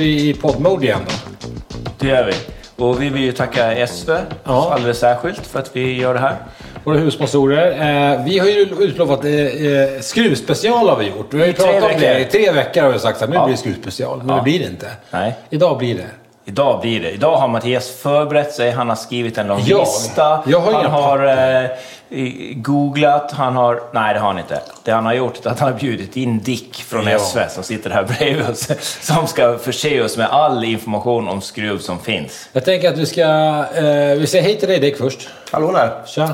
vi i poddmode igen då. Det gör vi. Och vi vill ju tacka SV Ja. alldeles särskilt för att vi gör det här. Våra huvudsponsorer. Eh, vi har ju utlovat eh, eh, skruvspecial har vi gjort. Vi har ju I tre pratat om veckor. det. I tre veckor har vi sagt att nu Ja. blir det skruvspecial. Men Ja. det blir det inte. Nej. Idag blir det. Idag blir det. Idag har Mattias förberett sig. Han har skrivit en lång Jag? lista. Jag har han har eh, googlat. Han har... Nej, det har han inte. Det han har gjort är att han har bjudit in Dick från Ja. SV som sitter här bredvid oss. Som ska förse oss med all information om skruv som finns. Jag tänker att vi ska... Eh, vi säger hej till dig Dick först. Hallå där. Tja.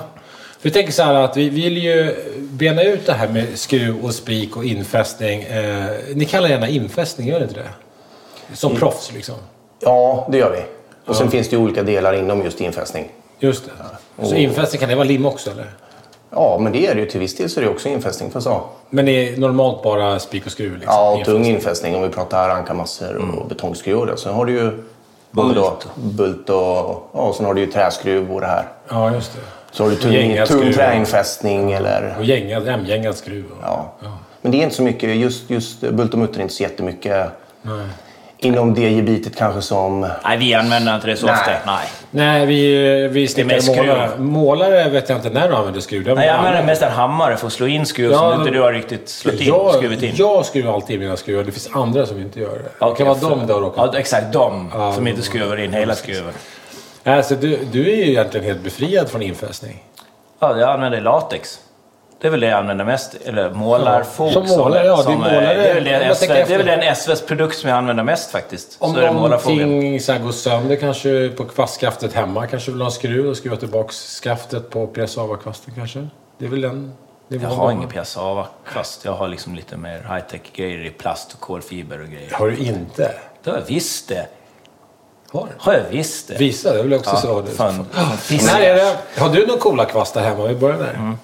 Vi tänker så här att vi vill ju bena ut det här med skruv och spik och infästning. Eh, ni kallar gärna infästning, gör ni inte det? Som proffs liksom. Ja, det gör vi. Och sen finns det ju olika delar inom just infästning. Just det. Så infästning, kan det vara lim också eller? Ja, men det är det ju. Till viss del så är det också infästning. För så. Men det är normalt bara spik och skruv? Liksom, Ja, och infästning. tung infästning om vi pratar ankarmassor och betongskruvar. Sen har du ju bult, då, bult och ja, sen har du ju träskruv och det här. Ja, just det. Så har du tung, tung skruv. träinfästning eller... Och gängad, jämngängad skruv. Ja. Men det är inte så mycket, just, just bult och mutter är inte så jättemycket Nej. Inom det gebitet kanske som... Nej, vi använder inte det så Nej. ofta. Nej. Nej, vi, vi mest snickare skruv. målare. Målare vet jag inte när du använder skruv. Det har Nej, jag använder mest en hammare för att slå in skruv Ja, som inte du har riktigt slått in, jag, skruvat in. jag skruvar alltid i mina skruvar. Det finns andra som inte gör det. det Okej, kan vara för- de där också. Ja, exakt. De som inte skruvar in hela skruven. Alltså, du, du är ju egentligen helt befriad från infästning. Ja, jag använder latex. Det är väl det jag använder mest. Eller målarfok. Som målare, ja, det är som, målare. Det är väl, SV, det är den SVs produkt som jag använder mest faktiskt. Om så någonting så här går sönder kanske på kvastskaftet hemma kanske vill ha en skruv och skruva tillbaka skaftet på piassava-kvasten kanske? Det är väl den Jag har ingen piassava-kvast. Jag har liksom lite mer high-tech grejer i plast och kolfiber och grejer. Har du inte? Det har jag visst det. Har Har jag visst det. Visa, det vill jag också Ja, så. fan, fan? Har du några coola kvastar hemma? Vi börjar där. Mm.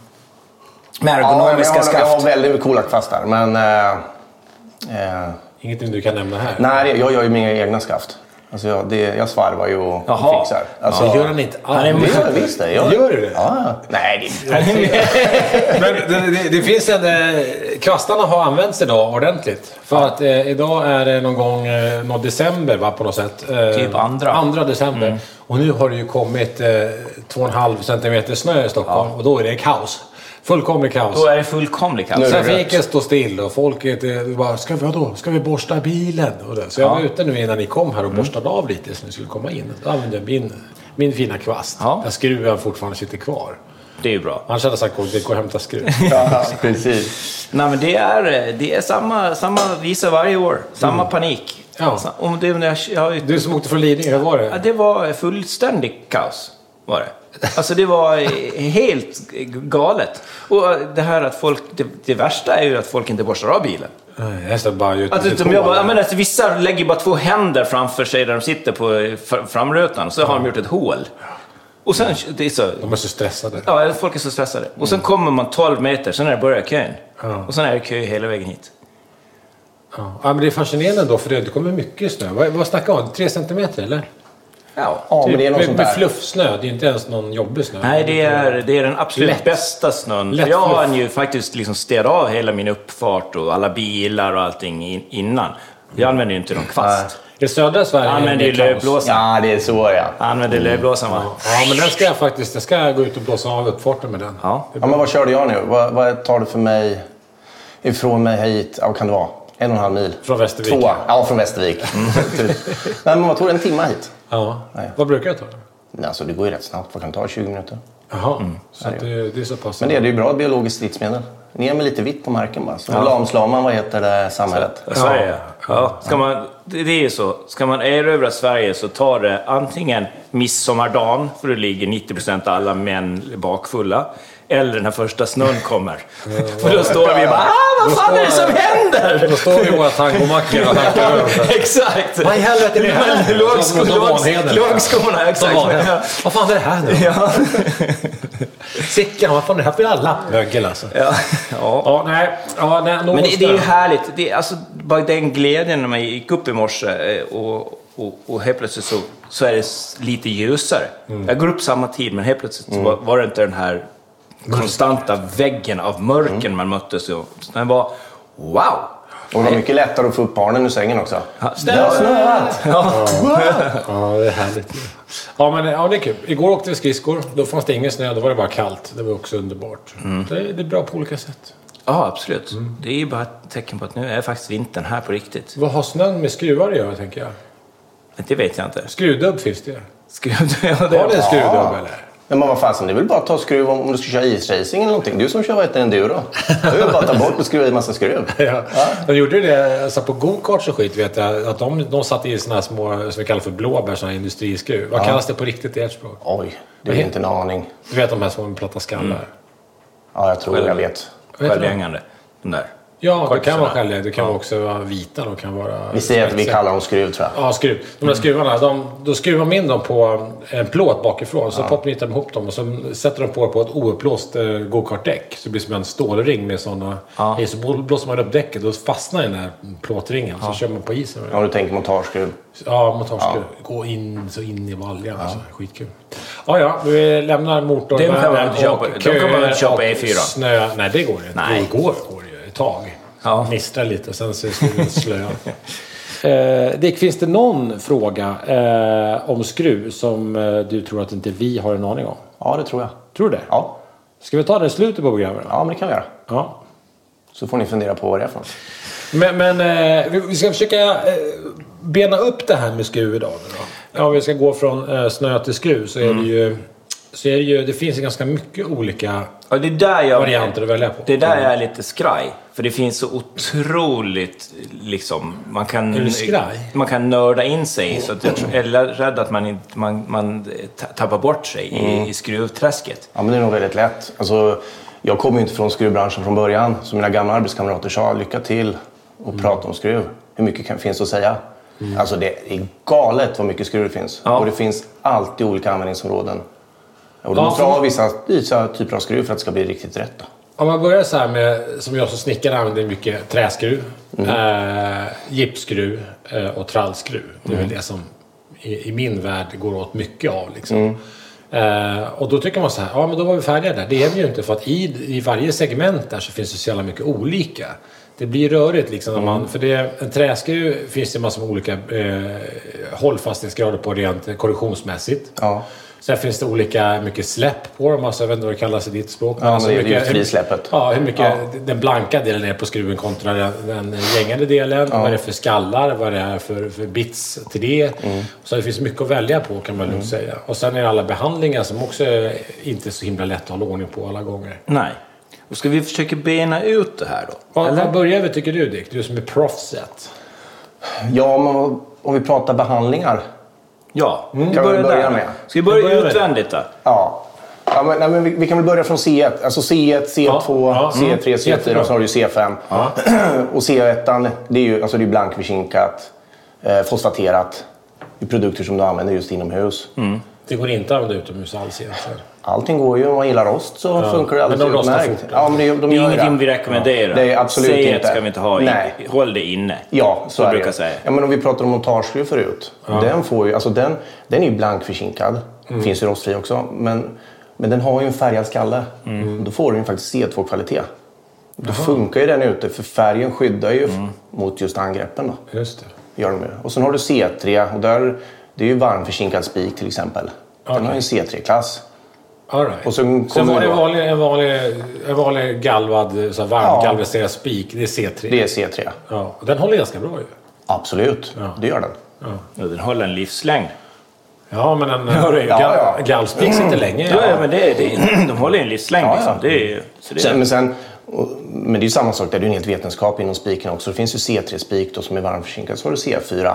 Med Ja, ergonomiska jag, har, jag har skaft. väldigt coola kvastar, men... Eh, eh, Ingenting du kan nämna här? nej, jag gör ju mina egna skaft. Alltså jag, det, jag svarvar ju och Jaha. fixar. Alltså, Det gör han inte är alls. det gör jag visst det. Jag, Gör du det? Ja. Nej, det, Men det, det, det finns en... Eh, kvastarna har använts idag ordentligt. För att eh, idag är det någon gång eh, någon december va, på något sätt. Eh, Typ andra. Andra december. Och nu har det ju kommit eh, 2,5 centimeter snö i Stockholm. Och då är det kaos. Fullkomlig kaos. Då är det fullkomlig kaos. Är Trafiken står still och folket eh, bara, ska vi, vadå? Ska vi borsta bilen? Och det. Så jag var ute nu innan ni kom här och borstade av lite så ni skulle komma in. Då använde jag min, min fina kvast. Ja. Där skruven fortfarande sitter kvar. Det är ju bra. Annars hade jag sagt gå gå och hämta skruv. ja, precis. Nej, men det är, det är samma, samma visa varje år. Samma panik. Ja. Om det, jag, jag, Du som åkte från Lidingö, hur var ja, det? det var fullständigt kaos. Var det. Alltså det var helt galet. Och det här att folk... Det, det värsta är ju att folk inte borstar av bilen. Står bara ut de jobbar, jag menar, att vissa lägger bara två händer framför sig där de sitter på fr- framrutan. Så har de gjort ett hål. Och sen... Det är så, De är så stressade. ja, folk är så stressade. Och sen kommer man 12 meter, sen är det börjar kön. Och sen är det kö hela vägen hit. Ja. men det är fascinerande då för det kommer mycket snö. Vad, vad snackar vi om? Tre centimeter eller? Ja. Ja, men det är något med, sånt med där. fluffsnö. Det är inte ens någon jobbig snö. Nej, det är, det är den absolut Lätt. bästa snön. Lätt jag hann ju faktiskt liksom städa av hela min uppfart och alla bilar och allting in, innan. Jag använder ju inte någon kvast. I södra Sverige Jag använder ju lövblåsaren. Ja, det är så ja. Jag använder lövblåsaren va? Ja, men den ska jag faktiskt... Jag ska gå ut och blåsa av uppfarten med den. Ja. Ja, men vad körde jag nu? Vad, vad tar det för mig ifrån mig hit? Ja, vad kan det vara? En och en halv mil? Från Västervik. Två. Ja, från Västervik. Nej, men vad tog det? En timme hit? Ja. Nej. Vad brukar jag ta? Nej, Alltså, det går ju rätt snabbt. Vad kan det ta? 20 minuter? Jaha, så att det, det är så pass. Men det är det är ju bra biologiskt stridsmedel. Ner med lite vitt på marken bara. Så lamslår man, vad heter det, samhället. Sverige. Ja. Ska man, det det är ju så. Ska man erövra Sverige så tar det antingen midsommardagen, för då ligger 90% av alla män bakfulla. Eller när första snön kommer. För då står vi bara ah, vad fan är det som händer? Då står vi i våra tangomackor och hackar över. Exakt! Vad i helvete är det här? Lågskorna, exakt. Vad fan är det här nu? Ja. Sickan, vad fan är det här för alla lappmögel alltså? Ja. ja. Ja, nej. Ja, nej någon Men det, det är ju härligt. Det alltså, bara den glädjen när man gick upp i morse eh, och, och, och helt plötsligt så, så är det lite ljusare. Mm. Jag går upp samma tid men helt plötsligt så var, var det inte den här konstanta väggen av mörken man möttes av. Så Den var wow! Och det var mycket lättare att få upp barnen ur sängen också. Ja, Det har snöat! Ja, det är härligt. Ja, men ja, det är kul. Igår åkte vi skridskor. Då fanns det ingen snö, då var det bara kallt. Det var också underbart. Det, är, det är bra på olika sätt. Ja, absolut. Det är ju bara ett tecken på att nu är faktiskt vintern här på riktigt. Vad har snön med skruvar att göra, tänker jag? Men det vet jag inte. Skruvdubb finns det ju. Skruv, ja, Har det, ni en skruvdubb eller? Men vad fasen, det är väl bara att ta skruv om, om du ska köra isracing eller någonting. Du som kör vad heter enduro. Det är väl bara att ta bort och skruva i massa skruv. Ja. De gjorde det alltså på go-karts och skit, vet jag. Att de, de satte i såna här små, som vi kallar för blåbär, såna här industriskruv. Vad kallas det på riktigt i ert språk? Oj, det är inte en aning. Du vet de här små platta skallar? Ja, jag tror jag vet. Vet du självhängande. Den där. Ja, det kan vara själv. Det kan också vara vita. De kan vara... Vi säger att vi kallar dem skruv tror jag. Ja, skruv. De där skruvarna, de, då skruvar man in dem på en plåt bakifrån. Så poppar de ihop dem och så sätter de på på ett ouppblåst eh, gokartdäck. Så det blir som en stålring med sådana... Ja. Så blå- blåser man upp däcket och fastnar den där plåtringen. Så kör man på isen. Ja, du tänker montaskruv. Ja, montageskruv. Gå in så in i valjan. Alltså. Skitkul. Ja, ja. Vi lämnar motorvärmen Den kan man köpa- och man inte köpa och E4. Snö. Nej, det går inte. Nej. Det går, går ett tag. Ja. Mistra lite, sen så är skogen slö. Eh, Dick, finns det någon fråga eh, om skruv som eh, du tror att inte vi har en aning om? Ja, det tror jag. Tror du det? Ja, Ska vi ta det i slutet på programmet? ja men det kan vi göra. Ja. Så får ni fundera på vad det är för något. Men, men eh, vi- ska försöka eh, bena upp det här med skruv idag. Då. Ja, vi ska gå från eh, snö till skruv så är det ju... Så är det, ju det finns ju ganska mycket olika Ja, det är där jag... varianter att välja på. Det är där jag är lite skraj. För det finns så otroligt, liksom, man kan... Man kan nörda in sig. Så att jag tror- jag är rädd att man, inte, man, man ta- tappar bort sig i, i skruvträsket. Ja, men det är nog väldigt lätt. Alltså, jag kommer ju inte från skruvbranschen från början. Så mina gamla arbetskamrater sa lycka till och prata om skruv. Hur mycket kan, finns att säga? Alltså det är galet vad mycket skruv det finns. Ja. Och det finns alltid olika användningsområden. Och du Ja, måste för- ha vissa, vissa typer av skruv för att det ska bli riktigt rätt. Då. Om man börjar så här med, som jag som snickare använder mycket träskruv, eh, gipsskruv eh, och trallskruv. Det är väl det som i, i min värld går åt mycket av. Liksom. Eh, och då tycker man så här, ja men då var vi färdiga där. Det är vi ju inte för att i, i varje segment där så finns det så jävla mycket olika. Det blir rörigt liksom. När man, för det, en träskruv finns det en massa olika eh, hållfasthetsgrader på rent korrosionsmässigt. Ja. Sen finns det olika mycket släpp på dem. Alltså, jag vet inte vad det kallas i ditt språk. Ja, men det är hur mycket- frisläppet. Ja, hur mycket Ja. den blanka delen är på skruven kontra den, den gängade delen. Vad det är för skallar, vad det är för, för bits till det. Mm. Så det finns mycket att välja på kan man lugnt säga. Och sen är det alla behandlingar som också är inte är så himla lätt att hålla ordning på alla gånger. Nej. Och ska vi försöka bena ut det här då? Vad, vad börjar vi tycker du Dick? Du som är proffset. Ja, men om vi pratar behandlingar. Ja, kan vi börja där. med. Ska vi börja med utvändigt då? Ja. Ja, men, nej, men vi, vi kan väl börja från C1. Alltså C1, C2, Ja, ja. C3, Mm. C4 Jättebra. och så har du ju C5. och C1 det är ju alltså det är blankförzinkat, eh, fosfaterat. Det är produkter som du använder just inomhus. Det går inte att använda utomhus alls egentligen. Allting går ju. Om man gillar rost så funkar det alldeles Men de rostar utmärkt. fort. Ja, men det, de Det är ingenting vi rekommenderar. Det är absolut Säg inte. ska vi inte ha. Nej. Håll det inne. Ja, så är det säga. Ja, men om vi pratar om montageskruv förut. Den, får ju, alltså den, den är ju blankförzinkad. Mm. Finns ju rostfri också. Men, men den har ju en färgad skalle. Mm. Då får du ju faktiskt C2-kvalitet. Då funkar ju den ute för färgen skyddar ju Mm. mot just angreppen. Då. Just det. Gör de ju. Och sen har du C3 och där, det är ju varmförzinkad spik till exempel. Den Okej. har ju en C3-klass. All right. Och sen Sen var det en vanlig, en vanlig, en vanlig galvad, så här varm Ja. galvaniserad spik. Det är C3. Det är C3. Ja, den håller ganska bra ju. Absolut, det gör den. Och den håller en livslängd. Ja, men en Ja, ja, ja. gal, gallspik sitter länge. Ja, ja men det, är- det, är- de håller en livslängd Ja, liksom. ja. Det är, så det Sen, är, men, sen, och- men det är ju samma sak där, det är ju en helt vetenskap inom spiken också. Det finns ju C3-spik då som är varmförzinkad, så har du C4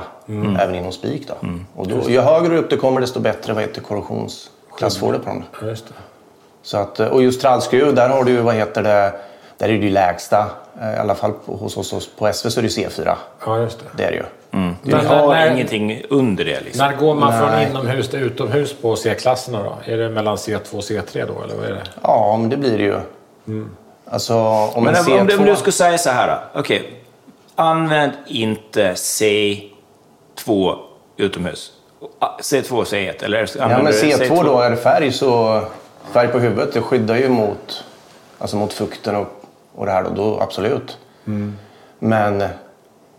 även inom spik. Då. Och då, ju högre upp det kommer desto bättre vad heter korrosionsklass du på dem. Ja, just det. Så att, och just trallskruv, där har du ju, vad heter det, där är det ju lägsta. Eh, I alla fall på, hos oss på SV så är det C4. Ja, just det. Det är det ju. Men vi när, har när, ingenting under det liksom. när går man från Nej. inomhus till utomhus på C-klasserna då? Är det mellan C2 och C3 då, eller vad är det? Ja, men det blir det ju. Alltså om Men en om, du- om C2... du skulle säga så här då. Okej. Använd inte C2 utomhus. C2 och C1. Eller Ja, men du C2 då, är färg så Färg på huvudet, det skyddar ju mot, alltså mot fukten och, och det här då, då absolut. Mm. Men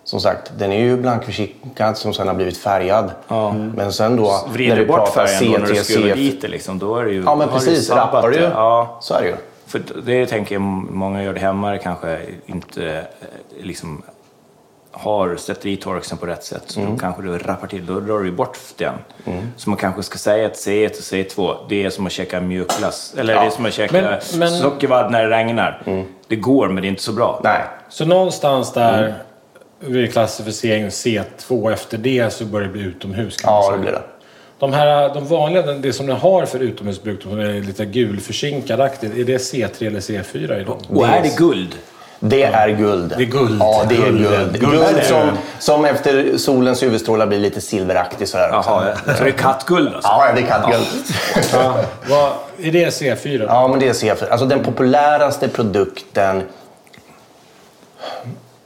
som sagt, den är ju blankförzinkad som sen har blivit färgad. Men sen då Vrider du bort färgen då när du skruvar dit det liksom, då är det ju... Ja men precis, rappar du. Ja. Så är det ju. För det tänker jag många gör det hemma, det kanske inte eh, liksom har sätter i torxen på rätt sätt. Så Mm. då kanske du rappar till, då drar du bort den. Så man kanske ska säga att C1 och C2, det är som att käka mjukglass. Eller det är som att käka Men- men- sockervadd när det regnar. Det går, men det är inte så bra. Nej. Så någonstans där vid klassificering C2 efter det så börjar det bli utomhus kan Ja, det blir det. De här, de vanliga, det som ni har för utomhusbruk, som är lite gulförzinkadaktigt, är det C3 eller C4 i dem? Och är det guld? Det är guld. Det är guld. Ja, det är Guld. guld. Guld Guld, som, som efter solens UV-strålar blir lite silveraktig också. Jaha, så det är kattguld alltså? Ja, det är kattguld. Ja, vad, är det C4? Ja, men det är C4. Alltså den populäraste produkten,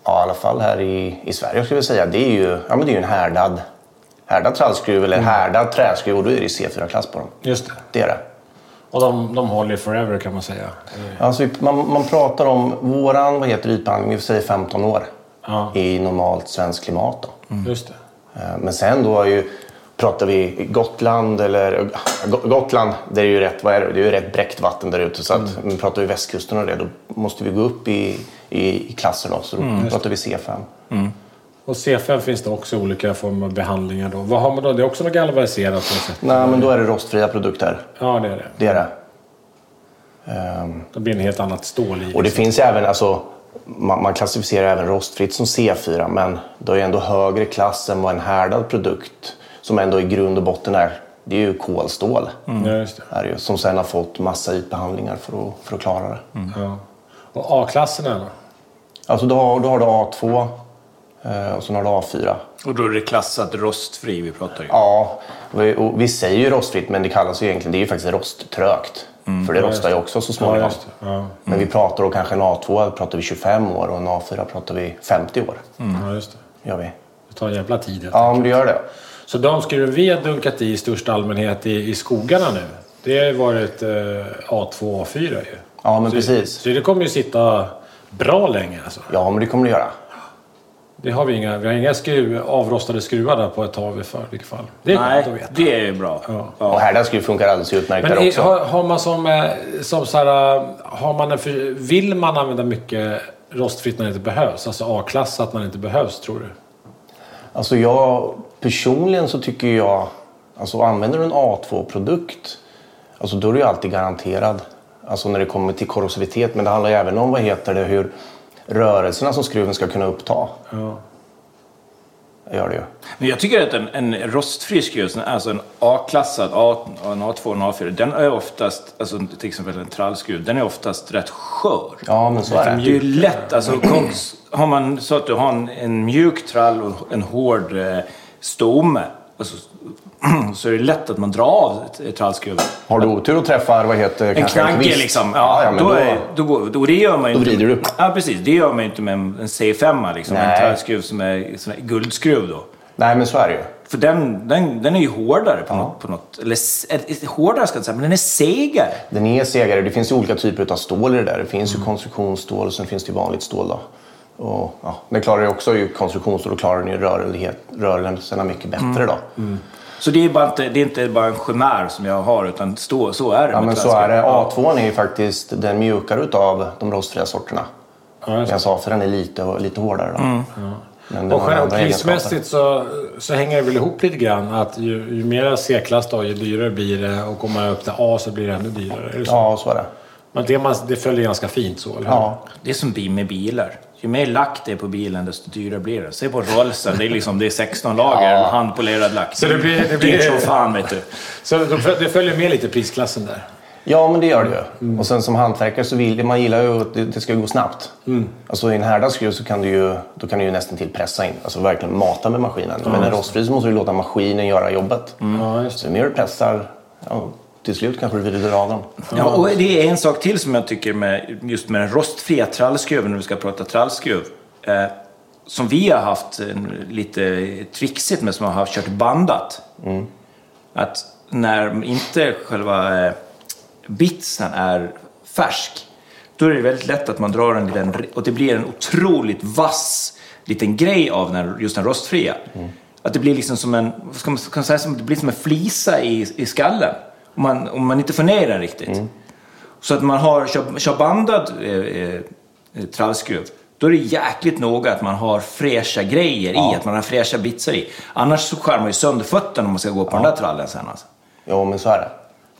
ja, i alla fall här i, i Sverige skulle jag säga, det är ju, ja, men det är en härdad, härdad trallskruv eller härdad träskruv och då är det C4-klass på dem. Just det. Det är det. Och de, de håller forever kan man säga. Alltså, man, man pratar om våran vad heter ytbehandling, vi säger 15 år Ja. i normalt svenskt klimat. Då. Just det. Eh, Men sen då är ju, pratar vi Gotland eller Go- Gotland, det är ju rätt, vad är det? Det är ju rätt bräckt vatten där ute. Så att, men pratar vi västkusten och det, då måste vi gå upp i, i, i klasser då. Så då pratar vi C5. Och C5 finns det också olika former av behandlingar då. Vad har man då? Det är också något galvaniserat på något sätt? Nej, men då är det rostfria produkter. Ja, det är det. Det är det. Ehm, Det blir en helt annat stål i. och det finns även, alltså, man, man klassificerar även rostfritt som C4, men det är ändå högre klass än vad en härdad produkt, som ändå i grund och botten är, det är ju kolstål. Ja, just det. Är det ju, som sen har fått massa ytbehandlingar för att, för att klara det. Ja. Och A-klasserna då? Alltså då har, då har du A2 eh, och sen har du A4. Och då är det klassat rostfri vi pratar ju. Ja, vi, och vi säger ju rostfritt men det kallas ju egentligen, det är ju faktiskt rosttrögt. För det rostar ju också så Ja, småningom. det. Ja. Men vi pratar då kanske en A2 pratar vi 25 år och en A4 pratar vi 50 år. ja, just det. Gör vi. Det tar en jävla tid. helt Ja, men det gör det. Så de skruvar vi har dunkat i i största allmänhet i, i skogarna nu. Det har ju varit eh, A2 A4 ju. Ja, men så, precis. Så det kommer ju sitta bra länge alltså. Ja, men det kommer det göra. Det har vi inga, vi har inga skruv, avrostade skruvar där på ett tag i för- vilket fall. Det är Nej, att veta. det är bra. Ja. Och härdad skruv funkar alldeles utmärkt Men där är, också. har, har man som, eh, som så här, har man en för, vill man använda mycket rostfritt när det inte behövs? Alltså A-klass att man inte behövs, tror du? Alltså jag personligen så tycker jag, alltså använder du en A2-produkt, alltså då är du ju alltid garanterad. Alltså när det kommer till korrosivitet, men det handlar ju även om vad heter det, hur rörelserna som skruven ska kunna uppta. Ja. Gör det ju. Men jag tycker att en, en rostfri skruv, alltså en A-klassad, A, en A2 och en A4, den är oftast, alltså till exempel en trallskruv, den är oftast rätt skör. Ja, men så är Det är det. ju lätt, alltså har man så att du har en, en mjuk trall och en hård eh, stomme, alltså, så är det lätt att man drar av trallskruven. Har du otur och träffar, vad heter En kranke liksom. Ja, Ja, ja, då, då, är, då, går- då, det gör man ju Då inte. vrider du. Ja, precis. Det gör man ju inte med en, en C5, liksom. En trallskruv som är sån guldskruv då. Nej, men så är det ju. För den, den, den är ju hårdare på, något, på något... Eller hårdare ska jag inte säga, men den är segare. Den är segare. Det finns ju olika typer av stål i det där. Det finns ju konstruktionsstål och sen finns det vanligt stål. Då. Och, ja, den klarar ju också ju konstruktionsstål och klarar den ju rörelserna mycket bättre. Då. Så det är, bara inte, det är inte bara en chimär som jag har, utan stå, så är det. Ja, men så är det. trallskruv. A2 är ju faktiskt den mjukare utav de rostfria sorterna. Ja, just det. Medan A4 är lite, lite hårdare. Då. Men den Och egenskaper. prismässigt så, så hänger det väl ihop lite grann att ju, ju mer C-klass då, ju dyrare blir det och kommer man upp till A så blir det ännu dyrare. Är det så? Ja, så är det. Men det, man, det följer ganska fint så, eller hur? Ja. Det är som bil med bilar. Ju mer lack det är på bilen, desto dyrare blir det. Se på Rollsen, det är, liksom, det är 16 lager Ja. handpolerad lack. Så det blir- det blir- Dyrt som fan, vet du. Så det, följer med lite prisklassen där. ja, men det gör det ju. Mm. Och sen som hantverkare så vill man gillar ju att det, det ska gå snabbt. Mm. Alltså i en härdad skruv så kan du ju, då kan du ju nästan till pressa in. Alltså verkligen mata med maskinen. Men en rostfri så måste du låta maskinen göra jobbet. Ja, just Så ju mer du pressar, ja, till slut kanske du vrider av den. Ja, och det är en sak till som jag tycker med just med den rostfria trallskruven, när vi ska prata trallskruv. Eh, som vi har haft en, lite trixigt med, som har haft kört bandat. Att när inte själva eh, bitsen är färsk, då är det väldigt lätt att man drar en liten, och det blir en otroligt vass liten grej av den, just den rostfria. Att det blir liksom som en, vad ska man, ska man säga, det blir som en flisa i, i skallen. Om man, om man inte får ner den riktigt. Så att man har, kör, bandad eh, eh, trallskruv, då är det jäkligt noga att man har fräscha grejer i, att man har fräscha bitsar i. Annars så skär man ju sönder fötterna om man ska gå på den där trallen sen. Alltså. Jo, men så är det.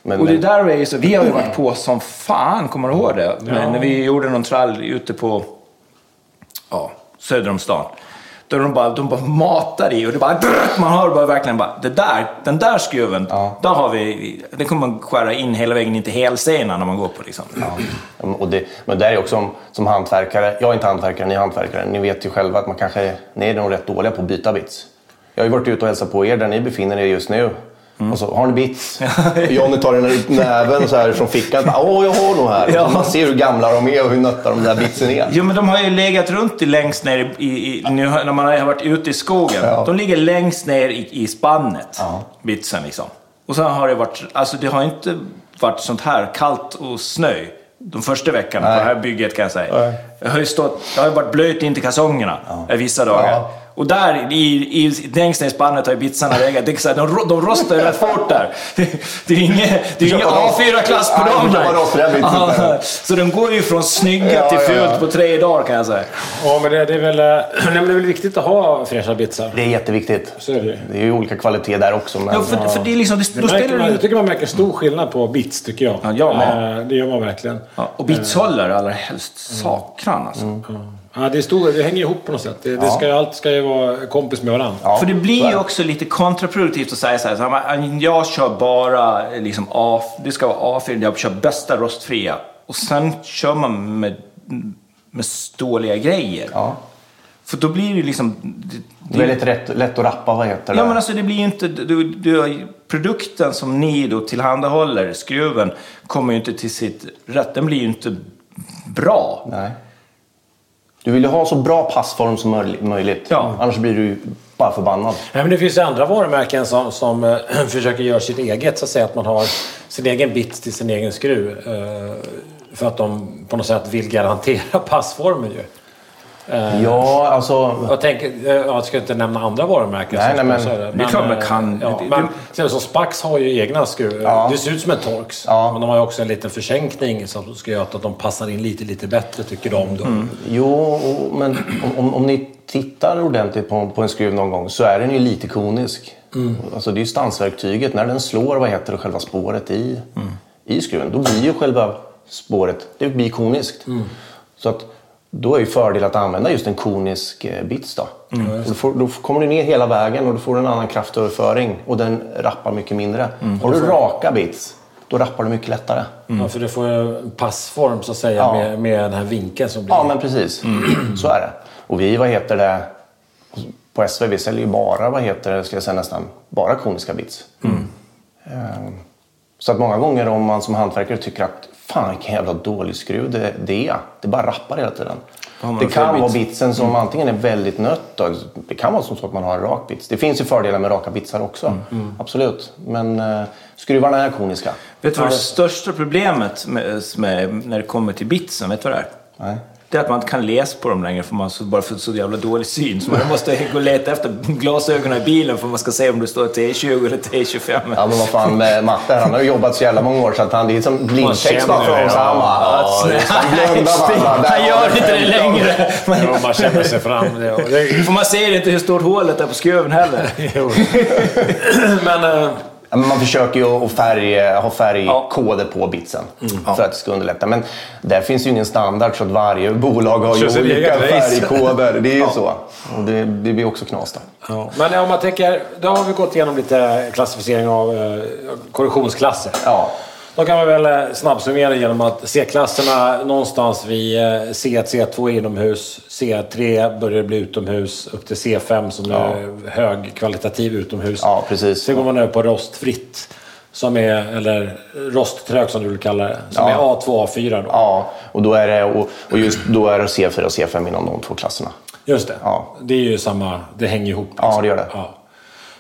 Men, Och det där är ju så, vi har ju varit på som fan, kommer du ihåg det? Men när vi gjorde någon trall ute på ja, söder om stan. Då de bara, de bara matar i och det bara, man hör bara verkligen bara, det där, den där skruven, där har vi, den kommer man skära in hela vägen in till hälsenan när man går på liksom. och det, men det är också som, som hantverkare. Jag är inte hantverkare, ni är hantverkare. Ni vet ju själva att man kanske, ni är nog rätt dåliga på att byta bits. Jag har ju varit ute och hälsat på er där ni befinner er just nu. Mm. Och så, har ni bits? Johnny tar den i näven så här från fickan. Åh, jag har nog här. Ja. Man ser hur gamla de är och hur nötta de där bitsen är. Jo, men de har ju legat runt i längst ner i, i, nu, när man har varit ute i skogen. Ja. De ligger längst ner i, i spannet, bitsen liksom. Och sen har det varit, alltså det har inte varit sånt här kallt och snö de första veckorna på det här bygget kan jag säga. Nej. Jag har ju stått, det har ju varit blöt in till kalsongerna eh, vissa dagar. Ja. Och där i, i, längst ner i spannet har ju bitsarna legat. Det är så här, de, de rostar ju rätt fort där. Det är ju ingen, det är rost- A4-klass på dem där. Så de går ju från snygga Ja, till ja, ja. fult på tre dagar kan jag säga. Ja, men det, det, är väl, eh, nej, men det är väl viktigt att ha fräscha bitsar. Det är jätteviktigt. Så är det. Det är ju olika kvalitet där också. Men, Ja, för, för det är liksom, det, då märker spelar man, det jag tycker man märker stor skillnad på bits, tycker jag. Ja, jag. Eh, Det gör man verkligen. ja, Och bitshållare allra helst. Sakran alltså. Ja, det, är stor, det hänger ihop på något sätt. Det, det ska ju, allt ska ju vara kompis med varandra. Ja, För det blir ju det. också lite kontraproduktivt att säga så här, så här jag kör bara liksom A, det ska vara A4, jag kör bästa rostfria. Och sen kör man med, med ståliga grejer. Ja. För då blir det ju liksom... Det, Det är väldigt rätt, lätt att rappa, vad heter det? Ja men alltså det blir ju inte, du, du, produkten som ni då tillhandahåller, skruven, kommer ju inte till sitt rätt. Den blir ju inte bra. Nej. Du vill ju ha så bra passform som möj- möjligt. Ja. Annars blir du bara förbannad. Nej, men det finns ju andra varumärken som, som eh, försöker göra sitt eget. Så att säga att man har sin egen bit till sin egen skruv. eh, för att de på något sätt vill garantera passformen ju. Ja, alltså... Jag, tänker, eh, jag ska inte nämna andra varumärken Nej, nej, men- det. Är klart man eh, kan. Ja, Det- men det- sen så Spax har ju egna skruvar. Ja. Det ser ut som en Torx. Ja. Men de har ju också en liten försänkning som ska göra att de passar in lite, lite bättre tycker de då. Mm. Jo, och- men om, om, om ni tittar ordentligt på, på en skruv någon gång så är den ju lite konisk. Alltså det är ju stansverktyget. När den slår vad heter det, själva spåret i, i skruven, då blir ju själva spåret det blir koniskt. Så att då är ju fördel att använda just en konisk eh, bits. Då. Och då, får, då kommer du ner hela vägen och du får en annan kraftöverföring och den rappar mycket mindre. Har du raka bits, då rappar du mycket lättare. Ja, för du får passform så att säga Ja. med, med den här vinkeln som blir. Ja, men precis. Så är det. Och vi, vad heter det, på SV, vi säljer ju bara, vad heter det, ska jag säga nästan, bara koniska bits. Ehm, Så att många gånger om man som hantverkare tycker att fan vilken jävla dålig skruv det, det är. Det bara rappar hela tiden. Det kan vara bits. bitsen som antingen är väldigt nött. Då. Det kan vara som så att man har en rak bits. Det finns ju fördelar med raka bitsar också. Absolut. Men eh, skruvarna är koniska. Vet du vad det största problemet med, med, när det kommer till bitsen, vet du vad det är? Nej. Det är att man inte kan läsa på dem längre för man så, bara för så jävla dålig syn. Så man måste gå och leta efter glasögonen i bilen för man ska se om det står T20 eller T25. Ja men vad fan med Matte, han har ju jobbat så jävla många år så att han, det är som blindtext bara för Så han bara, han har gör inte det 15. längre. Man känner sig fram. För man ser inte hur stort hålet är på skruven heller. men eh, men man försöker ju att färg, ha färgkoder Ja. på bitsen för att det ska underlätta. Men där finns ju ingen standard så att varje bolag har ju olika färgkoder. Det är ju så. Och det, det blir också knas. Ja. Men om man tänker, då har vi gått igenom lite klassificering av eh, korrektionsklasser. Ja. Då kan man väl eh, snabbsummera genom att C-klasserna någonstans vid eh, C1, C2 är inomhus, C3 börjar bli utomhus, upp till C5 som Ja. är högkvalitativ utomhus. Ja, precis. Sen går man över på rostfritt, som är, eller rosttrög som du vill kalla det, som Ja. är A2 och A4 då. Ja, och då är det, och, och just då är det C4 och C5 inom de två klasserna. Just det. Ja. Det är ju samma, det hänger ihop. Ja, det gör det. Ja.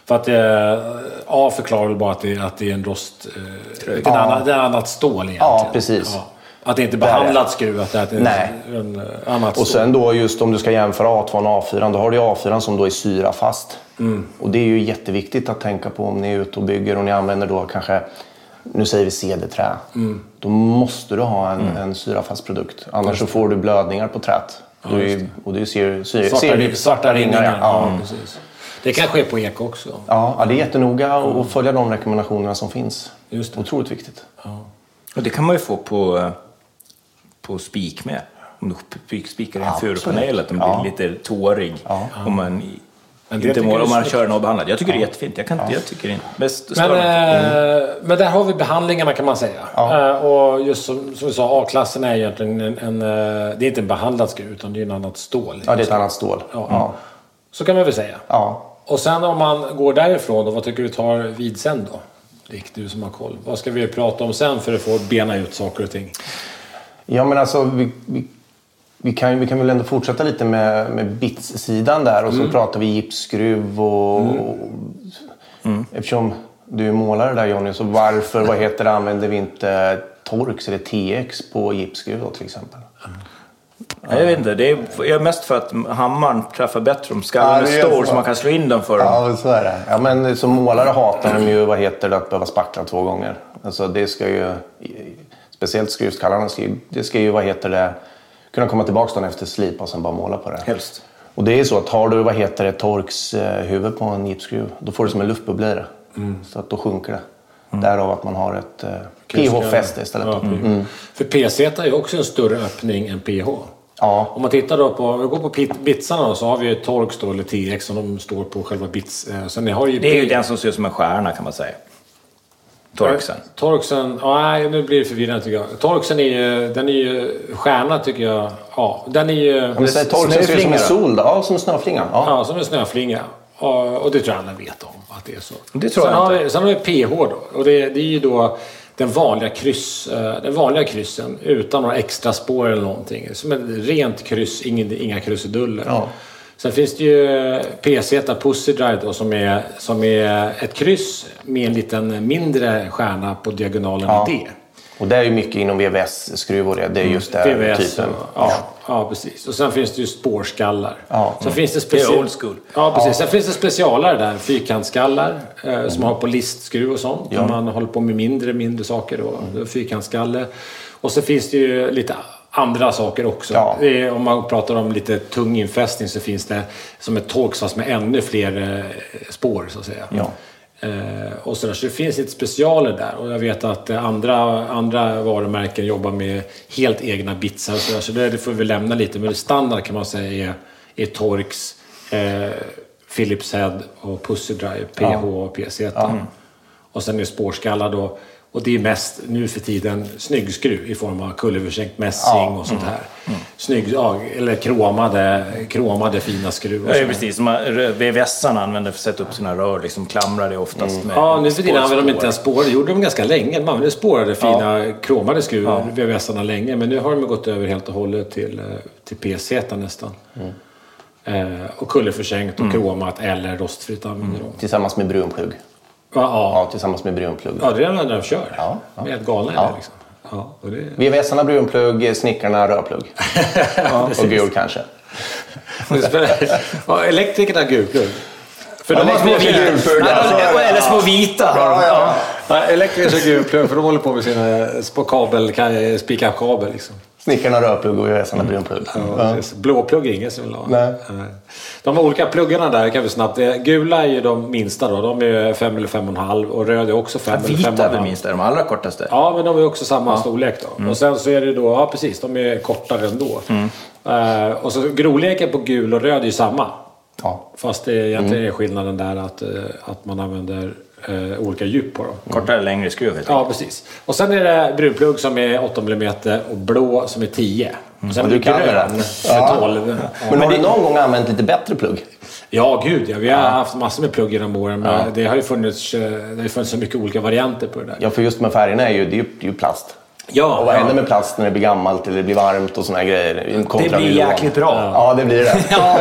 För att eh, A förklarar väl bara att det, att det är en rost... Eh, det, är en annan, det är annat stål egentligen. Ja, precis. Att det inte är behandlat skruv, att det är Nej. en, eh, annat Och sen då just om du ska jämföra A2 och A4, då har du ju A4 som då är syrafast. Och det är ju jätteviktigt att tänka på om ni är ute och bygger och ni använder då kanske, nu säger vi cederträ. Då måste du ha en, en syrafast produkt. Annars så får du blödningar på trät. Är ju, och det ser, ser, Svarta, ser, svarta ringar. ja. Ja. Ja. precis. Det kan ske på ek också. Ja, ja, det är jättenoga att följa de rekommendationerna som finns. Just det. Otroligt viktigt. Och det kan man ju få på, på spik med. Om du spik- spikar i en furupanel, att den blir Ja. lite tårig. Om man, inte mål, om man kör den avbehandlad. Jag tycker det är jättefint. Jag, kan, inte jag tycker det är bäst. Men, eh, men där har vi behandlingarna kan man säga. Eh, och just som, som vi sa, A-klassen är egentligen en, en, eh, det är inte en behandlad skruv utan det är en annat stål. Ja, det är ett annat stål. Ja. Ja. Så kan man väl säga. Ja. Och sen om man går därifrån då, vad tycker du tar vid sen då? Rick, du som har koll. Vad ska vi prata om sen för att få bena ut saker och ting? Ja, men alltså vi, vi, vi, kan, vi kan väl ändå fortsätta lite med, med bits-sidan där och så pratar vi gipsskruv och... Eftersom du är målare där Jonny, så varför, vad heter det, använder vi inte Torx eller TX på gipsskruv då till exempel? Nej, Jag vet inte. Det är, mest för att hammaren träffar bättre om skallen Ja, är stor så. man kan slå in den för dem. Ja, så är det. Ja, men som målare hatar de ju, vad heter det, att behöva spackla två gånger. Alltså det ska ju, speciellt skruvskallarna, det ska ju, vad heter det, kunna komma tillbaka dagen efter slip och sen bara måla på det. Helst. Och det är så att har du, vad heter det, Torx eh, huvud på en gipsskruv, då får du som en luftbubbla i det. Så att då sjunker det. Därav att man har ett eh, PH-fäste istället. Ja. PH. För PC är ju också en större öppning än PH. Ja. Om man tittar då på, vi går på pit- bitsarna då, så har vi ju Torx då, eller TX som de står på själva bits. Eh, Sen ni har ju Det är ju den som ser ut som en stjärna kan man säga. Torxen. Torxen, ja, nej nu blir det förvirrande tycker jag. Torxen är ju, den är ju stjärna tycker jag. Ja, den är ju... Om vi säger Torx så ser det som en sol. Då. Ja, som en snöflinga. Ja. Ja, som en snöflinga. Och, och det tror jag alla vet om att det är så. Det tror sen jag har inte. vi, Sen har vi PH då. Och det, det är ju då den vanliga, kryss, eh, den vanliga kryssen utan några extra spår eller någonting. Som ett rent kryss, inga krusiduller. Ja. Sen finns det ju PZ Pussy Drive då, som är, som är ett kryss med en liten mindre stjärna på diagonalen Ja. D. Och det är ju mycket inom VVS-skruv och det. Det är just den VVS typen. och, ja, ja, precis. Och sen finns det ju spårskallar. Ja. Sen finns det, Det är speci- old school. Ja, precis. Sen finns det specialare där. Fyrkantsskallar eh, som man har på listskruv och sånt. Där man håller på med mindre, mindre saker. Då. Mm. Fyrkantsskalle. Och så finns det ju lite andra saker också. Ja. Det är, om man pratar om lite tung infästning så finns det som ett fast med ännu fler eh, spår så att säga. Ja. Eh, och så, där. så det finns lite specialer där. Och jag vet att eh, andra, andra varumärken jobbar med helt egna bitsar. Och så där. så det, det får vi lämna lite. Men standard kan man säga är, är Torx, eh, Philips Head och Pussy Drive, PH och PZ. Och sen är spårskallar då. Och det är mest nu för tiden snyggskruv i form av kullerförsänkt mässing och sånt här. Snygg, ja, eller kromade, kromade fina skruv. Och Ja, ja, precis. VVS-arna använder för att sätta upp sina rör. Liksom klamrar det oftast med Ja, nu för tiden använder de inte spår. ens spår. Det gjorde de ganska länge. Man använde spårade fina kromade skruvar, VVS-arna länge. Men nu har de gått över helt och hållet till, eh, till PZ nästan. Eh, och kullerförsänkt och kromat eller rostfritt använder de. Tillsammans med brunplugg. Ja, ja. Ja, tillsammans med brunplugg. ja, det är enda de kör. Ja, ja. De är helt galna Ja. liksom. Ja, och det... VVS-arna brunplugg, snickarna rödplugg. och gul kanske. ja, elektrikerna gulplugg. För Ja, de har små vita. Ja, alltså. eller- små vita. Ja, ja. Ja, elektriker gulplugg för de håller på med sina spå kabel, spika kabel liksom. Snickarna rödplugg och brunplugg. Ja, Ja. precis. Blåplugg är ingen som vill ha. Nej. De olika pluggarna där kan vi snabbt... eh, Gula är ju de minsta då. De är 5 eller 5,5 och röd är också 5 eller Vita är väl 5,5. minst, är de allra kortaste. Ja, men de är också samma storlek då. Mm. Och sen så är det då... Ja, precis. De är kortare ändå. Eh, och så grovleken på gul och röd är ju samma. Ja. Fast det är egentligen är skillnaden där att, eh, att man använder eh, olika djup på dem. Kortare eller längre skruv helt Ja, precis. Och sen är det brunplugg som är 8 mm och blå som är 10. Och sen Och du kan det grön är Ja. 12. Men har du någon gång använt lite bättre plugg? Ja, gud ja. Vi har haft massor med plugg genom åren. Men det har ju funnits, eh, det har funnits så mycket olika varianter på det där. Ja, för just med färgerna är ju, det är ju, det är ju plast. Ja, Och vad ja. händer med plast när det blir gammalt eller det blir varmt och såna här grejer? Det blir nylon. jäkligt bra. Ja, det blir det. Ja,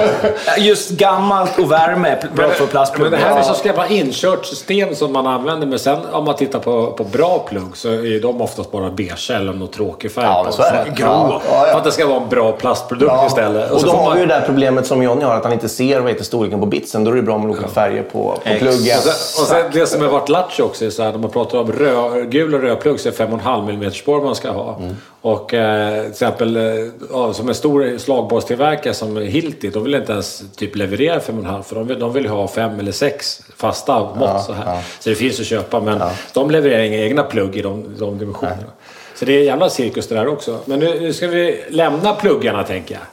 just gammalt och värme är bra för Men plastplugg. det här är så ska vara inkört system som man använder. Men sen om man tittar på, på bra plugg så är de oftast bara beige eller någon tråkig färg. Ja, på. men så är det. Grå. Ja, Ja, ja. För att det ska vara en bra plastprodukt Ja. istället. Och, så då har man- vi ju det här problemet som Johnny har, att han inte ser vad heter storleken på bitsen. Då är det bra med olika färger på, på pluggen. Och sen, och sen det som har varit lattjo också är så här, när man pratar om röd, gul och röd plugg så är det 5,5 mm spår man ska ha. Mm. Och eh, till exempel eh, ja, som en stor slagborrstillverkare som Hilti, de vill inte ens typ leverera 5,5 för de vill, de vill ha 5 eller 6 fasta mått så här. Så det finns att köpa men de levererar inga egna plugg i de, de dimensionerna. Så det är jävla cirkus det där också. Men nu, nu ska vi lämna pluggarna tänker jag.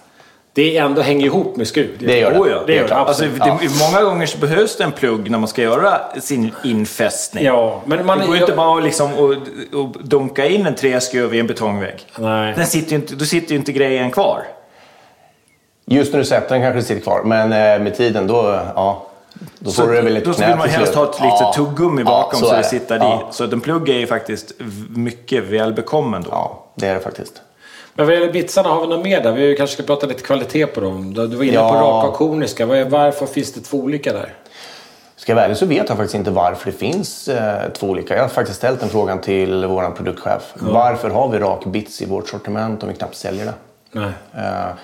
Det ändå hänger ihop med skruv. Det gör det. Oh ja. Det gör det, alltså, det, Många gånger så behövs det en plugg när man ska göra sin infästning. Ja, men man... det går ju inte bara att liksom, och, och dunka in en träskruv i en betongvägg. Nej. Den sitter ju inte, då sitter ju inte grejen kvar. Just när du sätter den kanske sitter kvar, men eh, med tiden då, ja. Då får du det väl ett då vill man helst ha ett litet Ja. tuggummi Ja, bakom så, är det sitter Ja. i. Så att en plugg är ju faktiskt mycket välbekommen då. Ja, det är det faktiskt. Men vad gäller bitsarna, har vi något mer där? Vi kanske ska prata lite kvalitet på dem. Du var inne Ja. på raka och koniska. Varför finns det två olika där? Ska jag vara ärlig så vet jag faktiskt inte varför det finns eh, två olika. Jag har faktiskt ställt den frågan till vår produktchef. Varför har vi rak bits i vårt sortiment om vi knappt säljer det? Nej. Eh,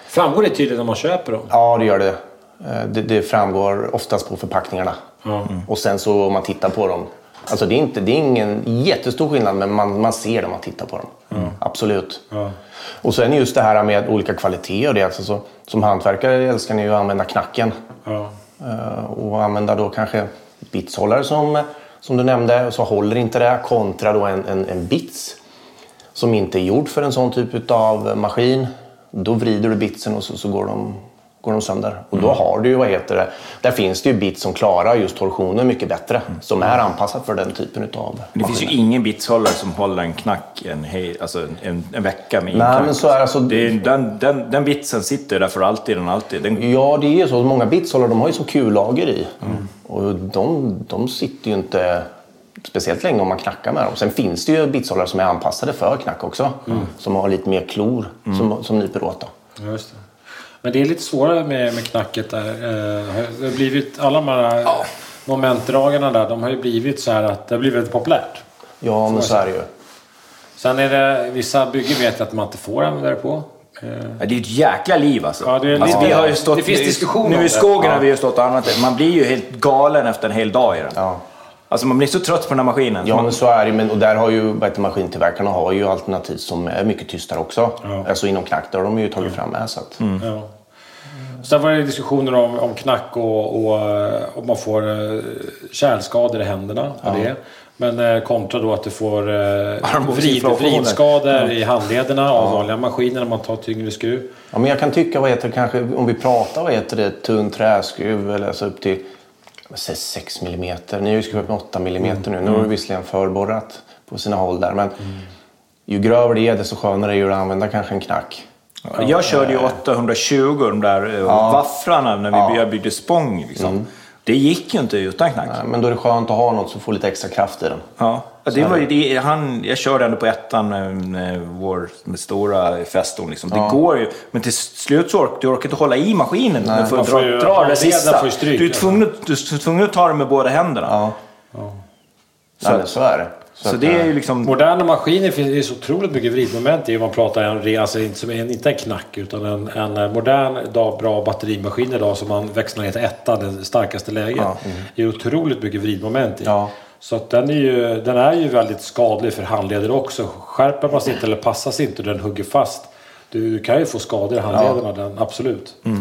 Framgår det tydligt när man köper dem? ja, det gör det. Eh, det. Det framgår oftast på förpackningarna. Ja. Och sen så om man tittar på dem. Alltså det är, inte, det är ingen jättestor skillnad men man, man ser det om man tittar på dem. Absolut. Ja. Och sen just det här med olika kvaliteter. Det, alltså så, som hantverkare älskar ni ju att använda knacken. Ja. Eh, och använda då kanske bitshållare som, som du nämnde. Så håller inte det kontra då en, en, en bits som inte är gjord för en sån typ av maskin. Då vrider du bitsen och så, så går, de, går de sönder. Och då har du ju, vad heter det, där finns det ju bits som klarar just torsionen mycket bättre. Som är anpassat för den typen av Men det finns ju ingen bitshållare som håller en knack en, hej, alltså en, en vecka med Nej, men så är det alltså. det är, den, den, den bitsen sitter där för alltid. Den alltid. Den, Ja, det är ju så. Många bitshållare de har ju som kullager i. Och de, de sitter ju inte speciellt länge om man knackar med dem. Sen finns det ju bitshållare som är anpassade för knack också. Som har lite mer klor som, som nyper åt. Då. Just det. Men det är lite svårare med, med knacket där. Eh, Det har blivit, alla de här momentdragarna där, de har ju blivit så här att det har blivit väldigt populärt. Ja, men så är det ju. Sen är det vissa byggen vet jag att man inte får använda det på. Eh, Ja, det är ett jäkla liv alltså. Ja, det är alltså vi har ju stått, det finns diskussion Nu i skogen Ja. har vi ju stått och använt det. Man blir ju helt galen efter en hel dag i den. Ja. Alltså man blir så trött på den här maskinen. Ja, Man- men så är det men, Och där har ju maskintillverkarna har ju alternativ som är mycket tystare också. Ja. Alltså inom knack, där har de ju tagit fram med. Så att, Ja. Sen var det diskussioner om, om knack och, och eh, om man får uh, kärlskador i händerna av det. Men eh, kontra då att du får uh, vrid, vridskador i handlederna av vanliga maskiner när man tar tyngre skruv. Ja, men jag kan tycka, vad heter det, kanske, om vi pratar vad heter det, tunn träskruv eller alltså upp till vad säger, 6 mm. Ni har ju skruvat med 8 mm nu. Nu har du visserligen förborrat på sina håll där. Men ju grövre det är, desto skönare är det att använda kanske en knack. Jag körde ju 820, de där ja. vaffrarna, när vi Ja. ja. byggde spång. Liksom. Det gick ju inte utan knack. Nej, Men då är det skönt att ha något som får lite extra kraft i den. Ja. Ja, det var det, han, jag körde ändå på ettan, eh, vår med stora festorn. Liksom. Det går ju, men till slut så orkar du orkar inte hålla i maskinen Nej, man att får dra, ju- dra det sista. får stryk, du, är ja. tvungen, du är tvungen att ta det med båda händerna. Ja. Så, Nej, så är det. Så, att, det är eh, ju liksom... Moderna maskiner finns det är så otroligt mycket vridmoment i om man pratar en, alltså inte, inte en knack utan en, en eh, modern dag, bra batterimaskin idag som man växlar ner till etta, det starkaste läget. Ja. Det är otroligt mycket vridmoment i. Ja. Så den, är ju, den är ju väldigt skadlig för handleder också. Skärper man sig inte eller passar sig inte och den hugger fast. Du kan ju få skador i handlederna, den, absolut. Eh,